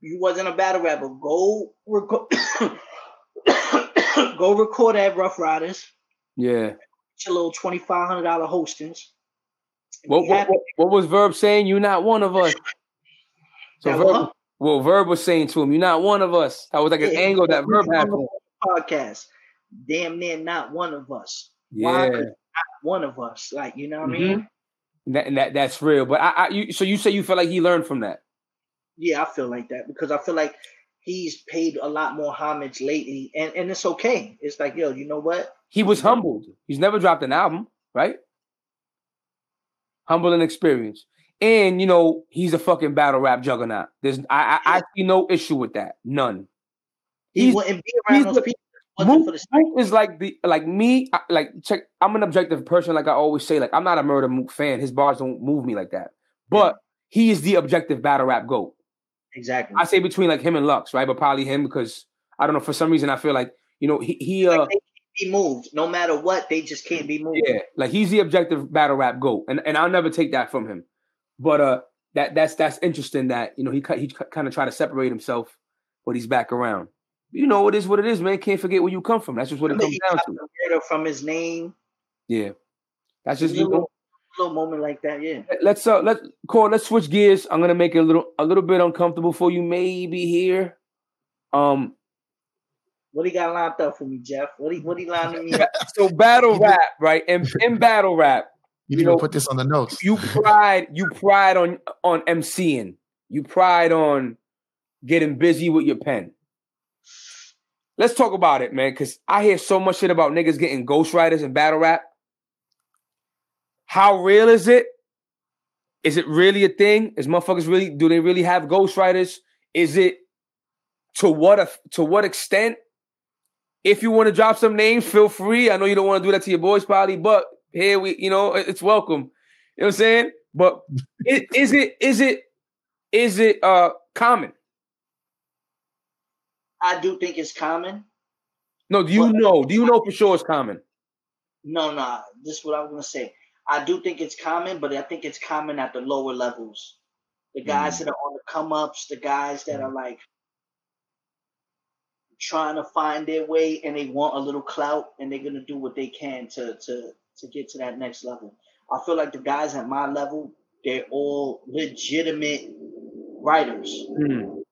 you wasn't a battle rapper, go record, [coughs] go record at Ruff Ryders. Yeah. Your little twenty five hundred dollar hostings. What, what, what, what, was Verb saying? You're not one of us. So Verb, well, Verb was saying to him, "You're not one of us." That was like an yeah, angle that Verb had. Podcast, damn near not one of us. Yeah, not one of us. Like you know what mm-hmm. I mean? That, that that's real. But I, I you, so you say you feel like he learned from that? Yeah, I feel like that because I feel like he's paid a lot more homage lately, and and it's okay. It's like, yo, you know what? He was humbled. He's never dropped an album, right? Humble and experience, and you know he's a fucking battle rap juggernaut. There's I I, I see no issue with that, none. He he's, wouldn't be around those the, people. Mook, is like the like me like check. I'm an objective person, like I always say. Like I'm not a Murda Mook fan. His bars don't move me like that. But yeah. he is the objective battle rap goat. Exactly. I say between like him and Lux, right? But probably him because I don't know. For some reason, I feel like you know he he uh. Like be moved no matter what. They just can't be moved. Yeah, like he's the objective battle rap goat, and and I'll never take that from him. But uh, that that's that's interesting that you know he he kind of try to separate himself, but he's back around. You know, it is what it is, man. Can't forget where you come from. That's just what it comes down to. From his name. Yeah, that's just you know, little moment like that, yeah. Let's uh let's call let's switch gears. I'm gonna make it a little a little bit uncomfortable for you, maybe here. Um what he got lined up for me, Jeff? What he what he lined me up? [laughs] so battle rap, right? In in battle rap. You, you know, put this on the notes. You pride, you pride on on MCing. You pride on getting busy with your pen. Let's talk about it, man, because I hear so much shit about niggas getting ghostwriters and battle rap. How real is it? Is it really a thing? Is motherfuckers really do they really have ghostwriters? Is it to what a, to what extent? If you want to drop some names, feel free. I know you don't want to do that to your boys, probably, but here we, you know, it's welcome. You know what I'm saying? But [laughs] it, is it is it is it uh common? I do think it's common. No, do you know? Do you know for sure it's common? No, no. This is what I'm gonna say. I do think it's common, but I think it's common at the lower levels. The guys mm. that are on the come ups, the guys that are like trying to find their way and they want a little clout and they're gonna do what they can to to to get to that next level. I feel like the guys at my level, they're all legitimate writers. Mm.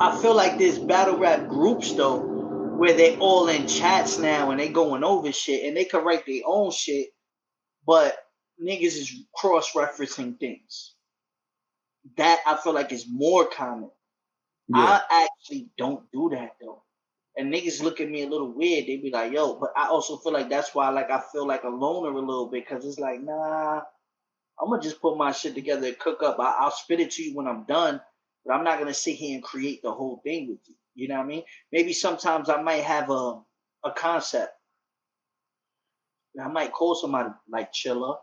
I feel like there's battle rap groups though where they all in chats now and they going over shit and they can write their own shit, but niggas is cross referencing things. That I feel like is more common. Yeah. I actually don't do that though. And niggas look at me a little weird. They be like, yo, but I also feel like that's why like I feel like a loner a little bit because it's like, nah, I'm gonna just put my shit together and cook up. I, will spit it to you when I'm done, but I'm not gonna sit here and create the whole thing with you. You know what I mean? Maybe sometimes I might have a a concept. I might call somebody like Chilla,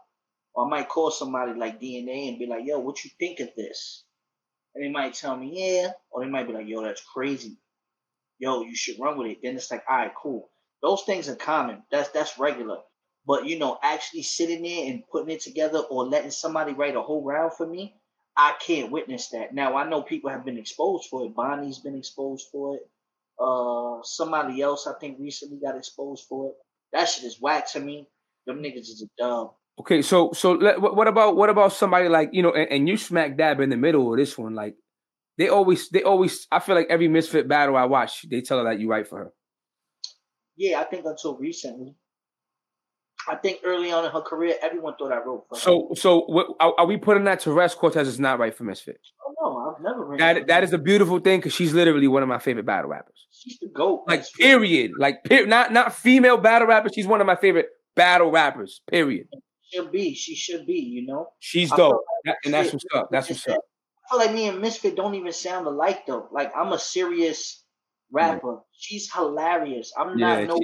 or I might call somebody like DNA and be like, "Yo, what you think of this?" And they might tell me, "Yeah," or they might be like, "Yo, that's crazy." Yo, you should run with it. Then it's like, "All right, cool." Those things are common. That's that's regular. But you know, actually sitting there and putting it together or letting somebody write a whole round for me, I can't witness that. Now I know people have been exposed for it. Bonnie's been exposed for it. Uh, somebody else I think recently got exposed for it. That shit is whack to me. Them niggas is a dub. Okay, so so what about what about somebody like you know, and, and, you smack dab in the middle of this one, like they always they always I feel like every misfit battle I watch, they tell her that you write for her. Yeah, I think until recently. I think early on in her career, everyone thought I wrote for so, her. So, so are, we putting that to rest? Cortez is not right for Misfit. Oh no, I've never written. That that is a beautiful thing because she's literally one of my favorite battle rappers. She's the goat. Like period. Like per- not not female battle rappers. She's one of my favorite battle rappers. Period. She'll be. She should be. You know. She's dope, like and that's what's up. That's what's up. Feel like me and Misfit don't even sound alike though. Like I'm a serious rapper. Yeah. She's hilarious. I'm not yeah, no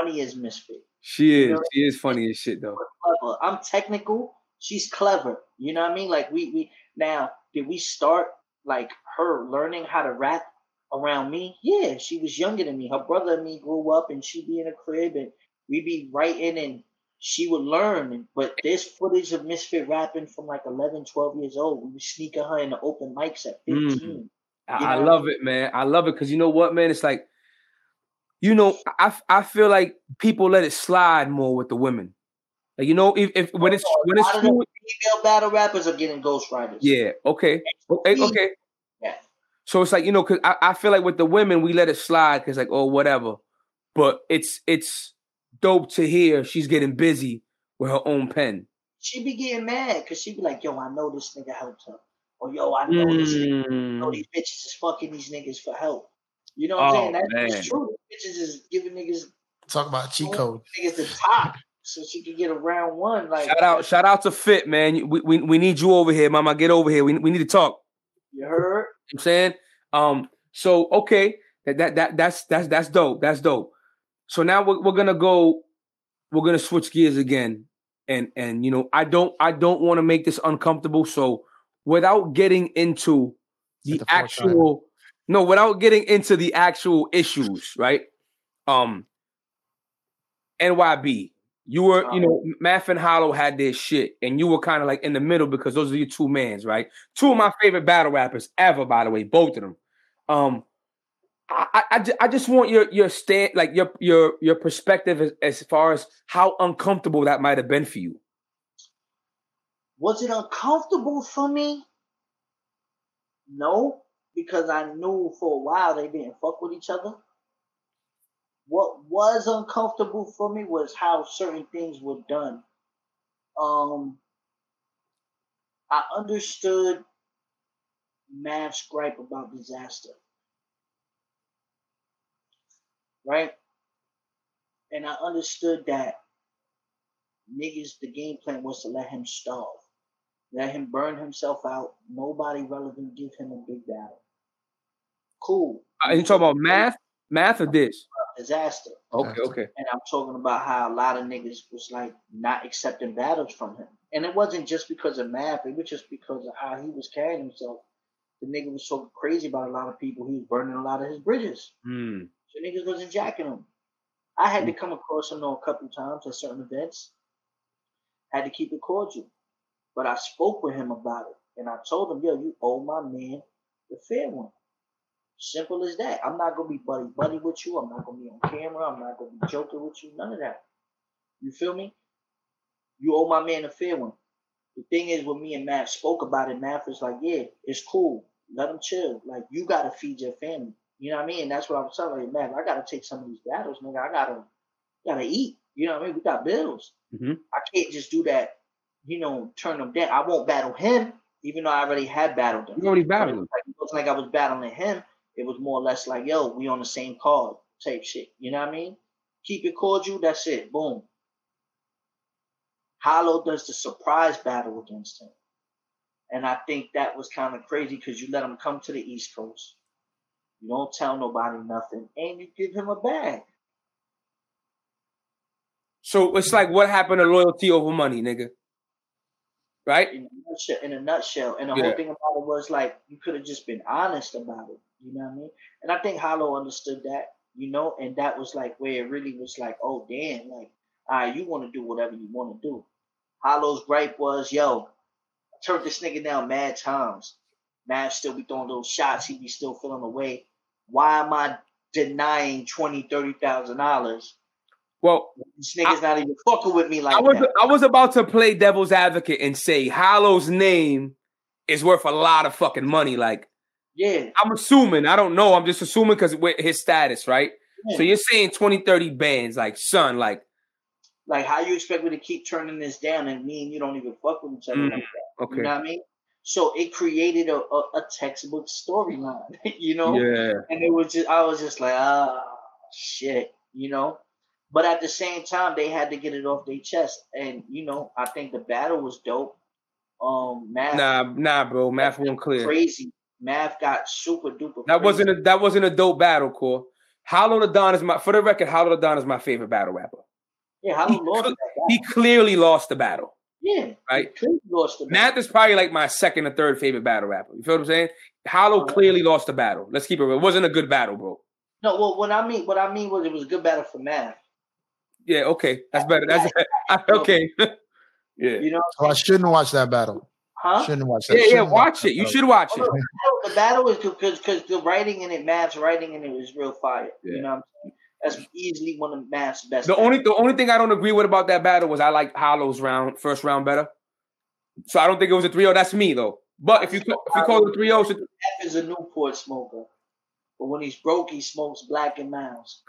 funny as Misfit. She is. You know? She is funny as shit though. Clever. I'm technical. She's clever. You know what I mean? Like we we now did we start like her learning how to rap around me? Yeah, she was younger than me. Her brother and me grew up, and she'd be in a crib, and we'd be writing, and she would learn. But there's footage of Misfit rapping from like 11, 12 years old. We were sneaking her in the open mics at 15. Mm. I, I love it, man. I love it because you know what, man? It's like you know, I I feel like people let it slide more with the women. Like you know, if, if when it's when it's female battle rappers are getting ghostwriters. Yeah. Okay. Okay. Okay. Yeah. So it's like you know, cause I, I feel like with the women we let it slide because like oh whatever, but it's it's dope to hear she's getting busy with her own pen. She be getting mad because she be like, yo, I know this nigga helped her, or yo, I know mm. this, nigga, I know these bitches is fucking these niggas for help. You know what I'm saying? Oh, That's true. Bitches is giving niggas talk about cheat code. Niggas the top. So she could get a round one. Like shout out, shout out to Fit, man. We, we, we need you over here, mama. Get over here. We, we need to talk. You heard? You know I'm saying? Um, so okay, that, that that that's that's that's dope. That's dope. So now we're, we're gonna go, we're gonna switch gears again. And and you know, I don't I don't want to make this uncomfortable. So without getting into the, the actual no, without getting into the actual issues, right? Um, NYB, you were, you know, Math and Hollow had their shit, and you were kind of like in the middle because those are your two mans, right? Two of my favorite battle rappers ever, by the way, both of them. Um, I, I, I just want your your stand, like your your your perspective as, as far as how uncomfortable that might have been for you. Was it uncomfortable for me? No, because I knew for a while they didn't fuck with each other. What was uncomfortable for me was how certain things were done. Um, I understood Math's gripe about disaster, right? And I understood that niggas, the game plan was to let him starve, let him burn himself out. Nobody relevant give him a big battle. Cool. Are you talking about math? Math or this? Disaster. Okay, okay. And I'm talking about how a lot of niggas was like not accepting battles from him. And it wasn't just because of math, it was just because of how he was carrying himself. The nigga was so crazy about a lot of people, he was burning a lot of his bridges. Mm. So niggas wasn't jacking him. I had to hmm. come across him a couple times at certain events. Had to keep it cordial. But I spoke with him about it. And I told him, yo, you owe my man the fair one. Simple as that. I'm not gonna be buddy buddy with you. I'm not gonna be on camera. I'm not gonna be joking with you. None of that. You feel me? You owe my man a fair one. The thing is, when me and Math spoke about it, Math was like, "Yeah, it's cool. Let him chill. Like you gotta feed your family. You know what I mean? And that's what I was telling you, man. I gotta take some of these battles, nigga. I gotta gotta eat. You know what I mean? We got bills. Mhm. I can't just do that. You know, turn them down. I won't battle him, even though I already had battled him. You already battled him. like, it wasn't like I was battling him. It was more or less like, yo, we on the same card type shit. You know what I mean? Keep it cordial. That's it. Boom. Hollow does the surprise battle against him. And I think that was kind of crazy because you let him come to the East Coast. You don't tell nobody nothing, and you give him a bag. So it's like what happened to loyalty over money, nigga. Right? In a nutshell. In a nutshell. And the Yeah. whole thing about it was like you could have just been honest about it. You know what I mean? And I think Hollow understood that. You know, and that was like where it really was like, oh damn, like, all right, you want to do whatever you want to do. Hollow's gripe was, yo, I turned this nigga down mad times. Man still be throwing those shots. He be still feeling away. Why am I denying twenty, thirty thousand dollars? Well, This nigga's not even fucking with me like I was that. I was about to play devil's advocate and say Hollow's name is worth a lot of fucking money. Like Yeah. I'm assuming, I don't know. I'm just assuming because with his status, right? yeah. So you're saying 20, 30 bands, like son, like like how you expect me to keep turning this down and me and you don't even fuck with each other Mm, like that. okay, You know what I mean? So it created a, a, a textbook storyline, [laughs] you know? yeah, And it was just I was just like, ah shit, you know. But at the same time, they had to get it off their chest. And you know, I think the battle was dope. Um Math nah, nah, bro, math won't clear. crazy. Math got super duper That crazy. wasn't a that wasn't a dope battle, core. Hollow Da Don is my for the record. Hollow Da Don is my favorite battle rapper. yeah, how he lost that. He clearly lost the battle. Yeah, right? clearly lost the battle. Math is probably like my second or third favorite battle rapper. You feel what I'm saying? Hollow Uh-huh. clearly lost the battle. Let's keep it real. It wasn't a good battle, bro. No, well, what I mean, what I mean was it was a good battle for Math. Yeah, okay, that's better. That's [laughs] okay. [laughs] yeah, You know, So I shouldn't watch that battle. huh? Shouldn't watch that. yeah, yeah. Shouldn't Watch it. You should watch Oh, it. the battle- the battle is because because the writing in it, Math's writing in it was real fire. Yeah. You know, what I'm saying? That's easily one of Math's best. The only the only thing I don't agree with about that battle was I like Hollow's round first round better. So I don't think it was a 3-0. That's me though. But if you if you call it 3-0, so- Math is a Newport smoker, but when he's broke, he smokes Black and Milds.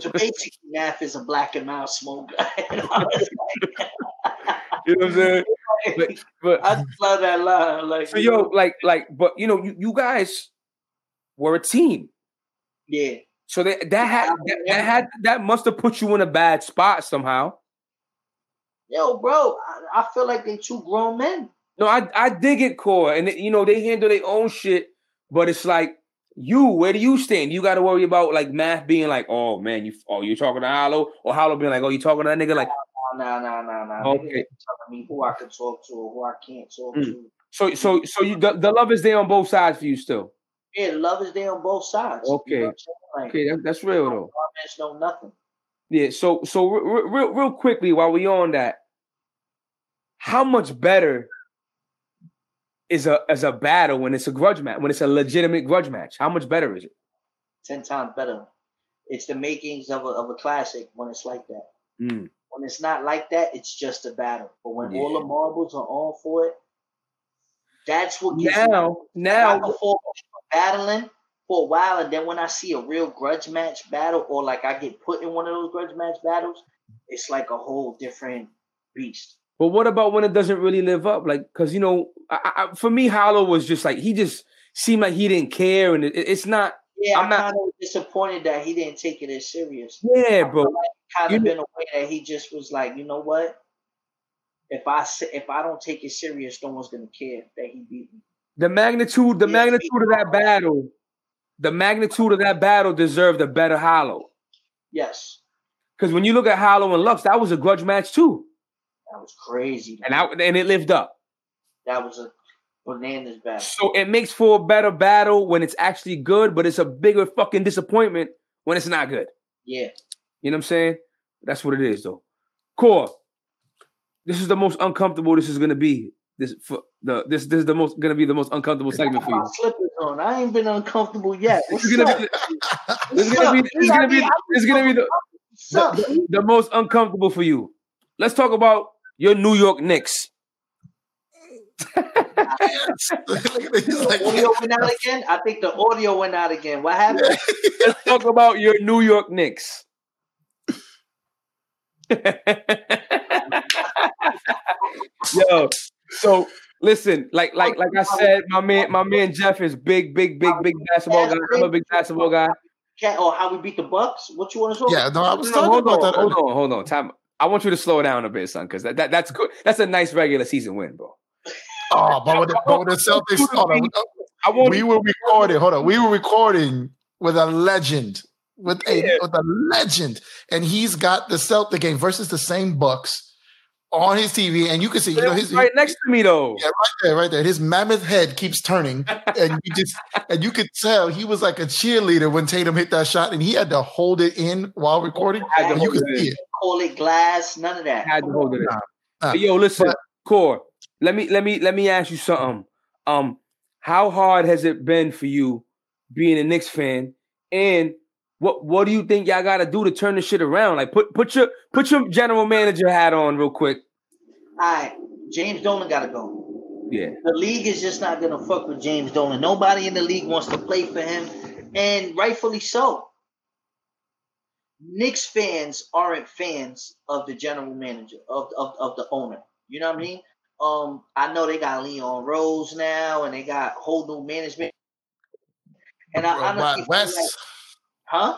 So [laughs] basically, Math is a Black and Mouse smoker. And [laughs] I was [laughs] you know what I'm saying? But, but I just love that line. Like, so yo, know, like like, but you know, you, you guys were a team. yeah, So that that had that, that had that must have put you in a bad spot somehow. yo, bro, I, I feel like they two grown men. No, I I dig it, core, and you know they handle their own shit, but it's like you. Where do you stand? You got to worry about like math being like, oh man, you oh you talking to Hollow, or Hollow being like, oh you talking to that nigga like. Nah, nah, nah, nah. Okay. Telling me who I can talk to or who I can't talk Mm. to. So so so you the, the love is there on both sides for you still. Yeah, love is there on both sides. You know Okay. what I'm saying? Like, Okay, that, that's real though. comments, no nothing. Yeah. So so real real, real quickly while we on that, how much better is a as a battle when it's a grudge match when it's a legitimate grudge match? How much better is it? Ten times better. It's the makings of a of a classic when it's like that. Mm. When it's not like that, it's just a battle. But when all the marbles are on for it, that's what gives Now now now before battling for a while, and then when I see a real grudge match battle, or like I get put in one of those grudge match battles, it's like a whole different beast. But what about when it doesn't really live up? Like, because you know, I, I, for me, Hollow was just like he just seemed like he didn't care, and it, it's not. Yeah, I'm I'm, not- kind of disappointed that he didn't take it as serious. Yeah, bro. Kind You of in a way that he just was like, you know what? If I if I don't take it serious, no one's gonna care that he beat me. The magnitude, the Yeah, magnitude of that battle, the magnitude of that battle deserved a better Hollow. Yes, Because when you look at Hollow and Lux, that was a grudge match too, that was crazy. and I, and it lived up. that was a bananas battle. So it makes for a better battle when it's actually good, but it's a bigger fucking disappointment when it's not good. Yeah, You know what I'm saying? That's what it is, though. Core. This is the most uncomfortable. This is gonna be. This for the this this is the most gonna be the most uncomfortable segment for you. slippers on. I ain't been uncomfortable yet. This What's is gonna up? be. This is gonna be. This is gonna be. This gonna be the, What's the, the most uncomfortable for you. Let's talk about your New York Knicks. the [laughs] like, audio went out again. I think the audio went out again. What happened? Let's talk about your New York Knicks. Yo, so listen, like like like I said, my man, my man Jeff is big, big, big, big basketball guy. I'm a big basketball guy. Or oh, how we beat the Bucks? What you want to talk? Yeah, no, I was talking hold about on, that. Hold on, hold on. Time. I want you to slow down a bit, son, because that, that that's good. That's a nice regular season win, bro. Oh, but with the, but with the Celtics, [laughs] hold on. I want we were recording. Hold on, we were recording with a legend, with a yeah. with a legend, and he's got the Celtic game versus the same Bucks on his TV, and you can see, you know, his right next to me though. Yeah, right there, right there. His mammoth head keeps turning, and you just and you could tell he was like a cheerleader when Tatum hit that shot, and he had to hold it in while recording. And you could see it. Call it glass, none of that. Had to hold it in. Nah, yo, listen, but, Core. Let me let me let me ask you something. Um, how hard has it been for you being a Knicks fan, and what what do you think y'all got to do to turn the shit around? Like put put your put your general manager hat on real quick. All right, James Dolan got to go. Yeah, the league is just not gonna fuck with James Dolan. Nobody in the league wants to play for him, and rightfully so. Knicks fans aren't fans of the general manager of, of, of the owner. You know what I mean? Um, I know they got Leon Rose now, and they got whole new management. And I honestly West. Huh?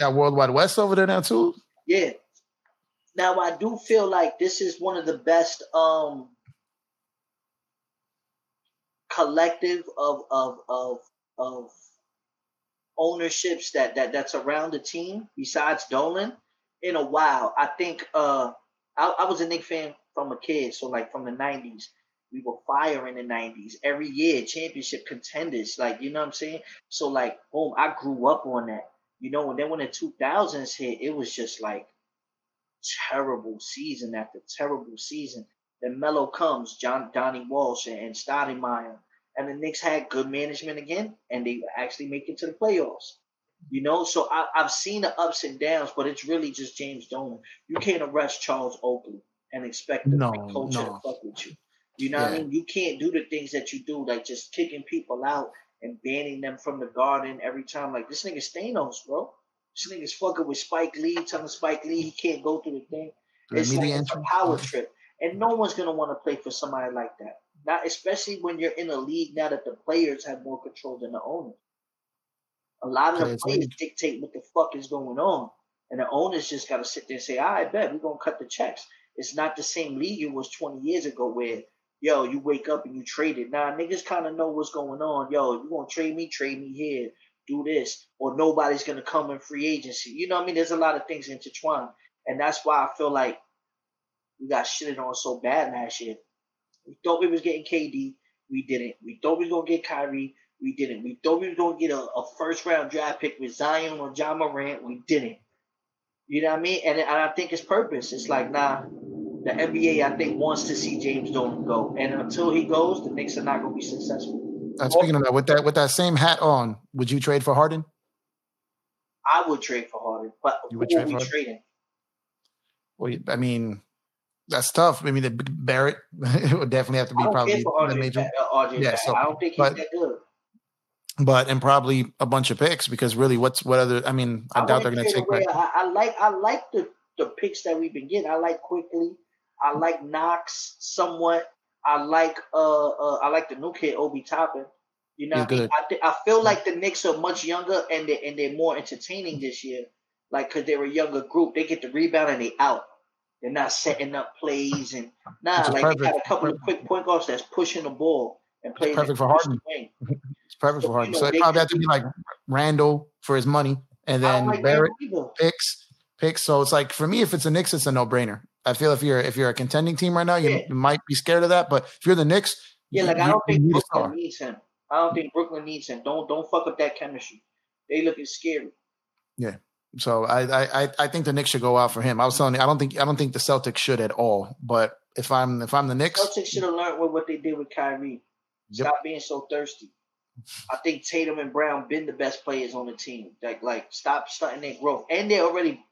Got World Wide Wes over there now too. Yeah. Now I do feel like this is one of the best um collective of of of of ownerships that that that's around the team besides Dolan in a while. I think uh I, I was a Knick fan from a kid. So like from the '90s, we were fire in the '90s every year, championship contenders. Like you know what I'm saying? So like, boom, I grew up on that. You know, and then when the 2000s hit, it was just like terrible season after terrible season. Then Melo comes, John Donnie Walsh and, Stoudemire, and the Knicks had good management again, and they actually make it to the playoffs. You know, so I, have seen the ups and downs, but it's really just James Dolan. You can't arrest Charles Oakley and expect the no, culture no. to fuck with you. You know yeah. what I mean? You can't do the things that you do, like just kicking people out and banning them from the garden every time. Like this nigga Thanos, bro. This nigga's fucking with Spike Lee, telling Spike Lee he can't go through the thing. It's like it's a power trip. And no one's gonna want to play for somebody like that. Not especially when you're in a league now that the players have more control than the owners. A lot of the players dictate what the fuck is going on. And the owners just gotta sit there and say, I bet we're gonna cut the checks. It's not the same league it was 20 years ago where, yo, you wake up and you trade it. Now, niggas kind of know what's going on. Yo, you to trade me? Trade me here. Do this. Or nobody's to come in free agency. You know what I mean? There's a lot of things intertwined. And that's why I feel like we got shitted on so bad last year. We thought we was getting KD. We didn't. We thought we was to get Kyrie. We didn't. We thought we was to get a, a first round draft pick with Zion or Ja Morant. We didn't. You know what I mean? And, and I think it's purpose. It's like, nah, the NBA, I think, wants to see James Dolan go. And until he goes, the Knicks are not going to be successful. Uh, speaking of that, with that with that same hat on, would you trade for Harden? I would trade for Harden, but you would trade for Harden? trading? Well, I mean, that's tough. I mean, the Barrett [laughs] would definitely have to be probably the major. yeah, so, I don't think he's but, that good but and probably a bunch of picks because really, what's what other? I mean, I, I doubt they're going to take. Away, I, I, like I like the the picks that we've been getting. I like Quickley. I like Knox somewhat. I like uh, uh I like the new kid Obi Toppin. You know, I, mean? I, th- I feel like the Knicks are much younger and they and they're more entertaining this year. Like, cause they're a younger group, they get the rebound and they out. They're not setting up plays and nah. like perfect. they got a couple of quick point guards that's pushing the ball and playing. perfect for Harden. [laughs] It's perfect for Harden. So it probably have to be like Randle for his money, and then like Barrett picks picks. So it's like for me, if it's a Knicks, it's a no brainer. I feel if you're if you're a contending team right now, you, yeah. might be scared of that. But if you're the Knicks, yeah, like I don't think Brooklyn needs him. I don't think Brooklyn needs him. Don't don't fuck up that chemistry. They looking scary. Yeah. So I I I think the Knicks should go out for him. I was telling you, I don't think I don't think the Celtics should at all. But if I'm if I'm the Knicks, Celtics should have learned what, what they did with Kyrie. Yep. Stop being so thirsty. I think Tatum and Brown been the best players on the team. Like, like stop stunting their growth, and they're already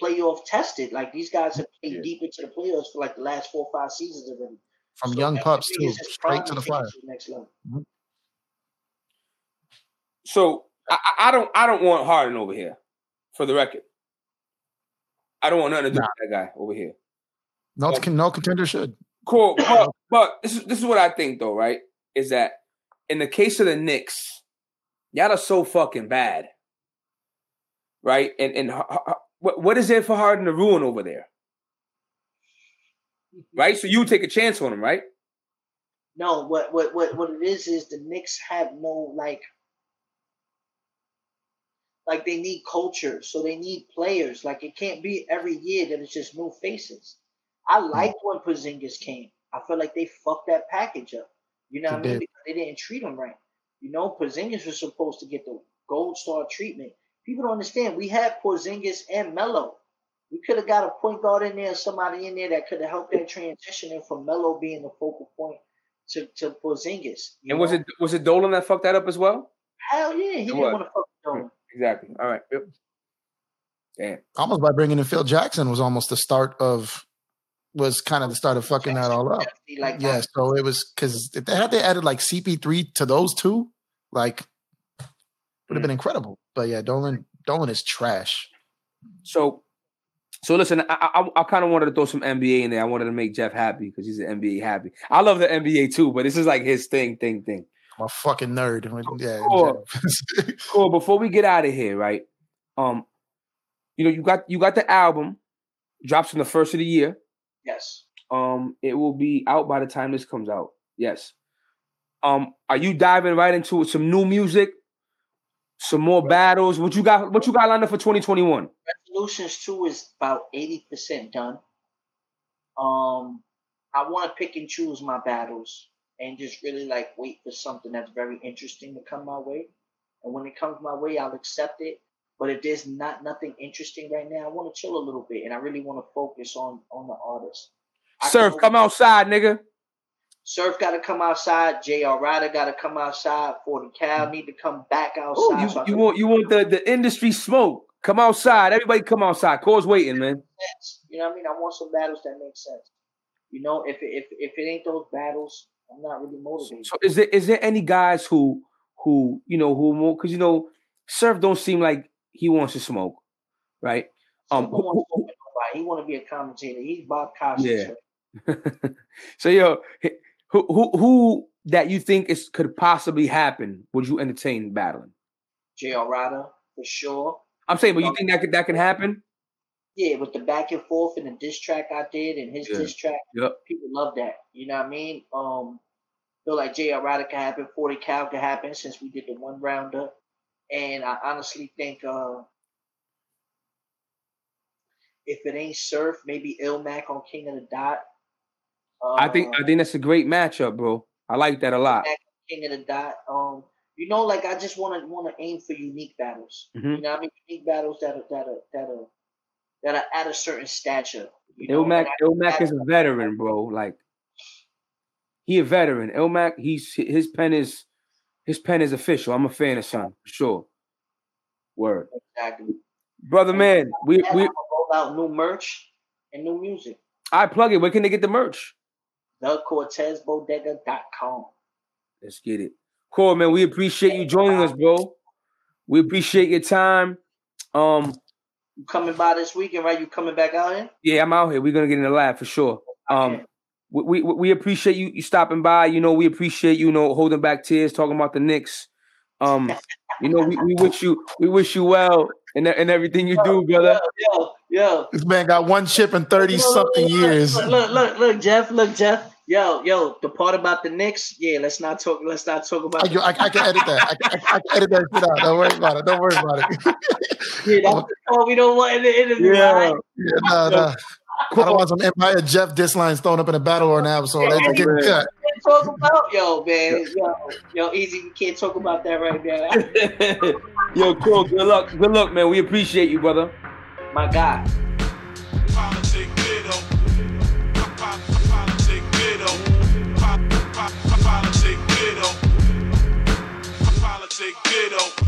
playoff tested. Like these guys have played yeah. deep into the playoffs for like the last four or five seasons already. from So young pups too, straight to the and fire. takes it to the next level. Mm-hmm. So I, I I don't I don't want Harden over here, for the record. I don't want nothing to do Nah. with that guy over here. No, Yeah. no contender should. Cool, [clears throat] but but this is this is what I think though, right? Is that in the case of the Knicks, y'all are so fucking bad, right? And and Har- Har- what what is there for Harden to ruin over there, [laughs] right? So you would take a chance on him, right? No, what what what what it is is the Knicks have no like like they need culture, so they need players. Like it can't be every year that it's just new faces. I Hmm. liked when Porzingis came. I feel like they fucked that package up. You know what I mean? Because they didn't treat him right. You know, Porzingis was supposed to get the gold star treatment. People don't understand. We had Porzingis and Melo. We could have got a point guard in there, somebody in there that could have helped that transition in from Melo being the focal point to, to Porzingis. you And was it was it Dolan that fucked that up as well? Hell yeah, he It didn't was. want to fuck with Dolan. Exactly. All right. Yep. Damn. Almost by bringing in Phil Jackson was almost the start of was kind of the start of fucking that all up. Definitely Like Yeah, um, so it was because if they had they added like CP3 to those two, like would have been incredible. But yeah, Dolan Dolan is trash. So, so listen, I I, I kind of wanted to throw some NBA in there. I wanted to make Jeff happy because he's an NBA happy. I love the NBA too, but this is like his thing, thing, thing. I'm a fucking nerd. Yeah. Cool. [laughs] Cool. Before we get out of here, right? Um, you know, you got you got the album drops in the first of the year. yes. Um, it will be out by the time this comes out. Yes. Um, are you diving right into it? Some new music, some more battles. What you got? What you got lined up for 2021? Resolutions two is about eighty percent done. Um, I want to pick and choose my battles and just really like wait for something that's very interesting to come my way. And when it comes my way, I'll accept it. But if there's not nothing interesting right now, I want to chill a little bit and I really want to focus on on the artist. I Surf, come outside, nigga. Surf got to come outside. J.R. Writer got to come outside. Forty Cal need to come back outside. Oh, you, so you want you want the, the industry smoke. Come outside. Everybody come outside. Cortez waiting, man. You know what I mean? I want some battles that make sense. You know, if it, if if it ain't those battles, I'm not really motivated. So is there is there any guys who who you know who more because you know Surf don't seem like he wants to smoke, right? Um, he, want to he want to be a commentator. He's Bob Costas. Yeah. [laughs] so yo, who who who that you think is could possibly happen? Would you entertain battling? J.R. Writer for sure. I'm saying, but you think that could that can happen? Yeah, with the back and forth and the diss track I did and his Yeah. diss track, Yep. people love that. You know what I mean? Um, feel like J.R. Writer can happen, 40 Cal can happen since we did the one rounder. And I honestly think uh, if it ain't Surf, maybe Illmac on King of the Dot. I think I think that's a great matchup, bro. I like that a lot. King of the Dot. Um, you know, like I just want to want to aim for unique battles. Mhm. You know, what I mean, unique battles that are that are that are that are at a certain stature. Illmac Illmac is a veteran, bro. Like he a veteran. Illmac, he's his pen is his pen is official. I'm a fan of son, for sure. Word. exactly. Brother man, we we roll out new merch and new music. I plug it. Where can they get the merch? TheCortezBodega.com. Let's get it. Cool, man. We appreciate you joining us, bro. We appreciate your time. Um, You coming by this weekend, right? You coming back out here? yeah, I'm out here. We're gonna get in the lab for sure. Um, Okay. we, we we appreciate you you stopping by. You know, we appreciate you, you know holding back tears, talking about the Knicks. Um, you know, we, we wish you we wish you well in in everything you do, brother. Yo, yo. This man got one chip in 30 something Look, years. Look, look, look, look, Jeff, look, Jeff. Yo, yo, the part about the Knicks, yeah, let's not talk. Let's not talk about. I, I, I can edit that. I, I, I can edit that shit out. Don't worry about it. Don't worry about it. [laughs] yeah, that's the part we don't want in the interview. Yeah. right? Yeah, no, no. I don't want some Empire Jeff diss lines thrown up in a battle or now, so they can Yeah. cut. Can't talk about yo, man. Yo, yo, easy. We can't talk about that right now. [laughs] Yo, cool. Good luck. Good luck, man. We appreciate you, brother. My God. Widow.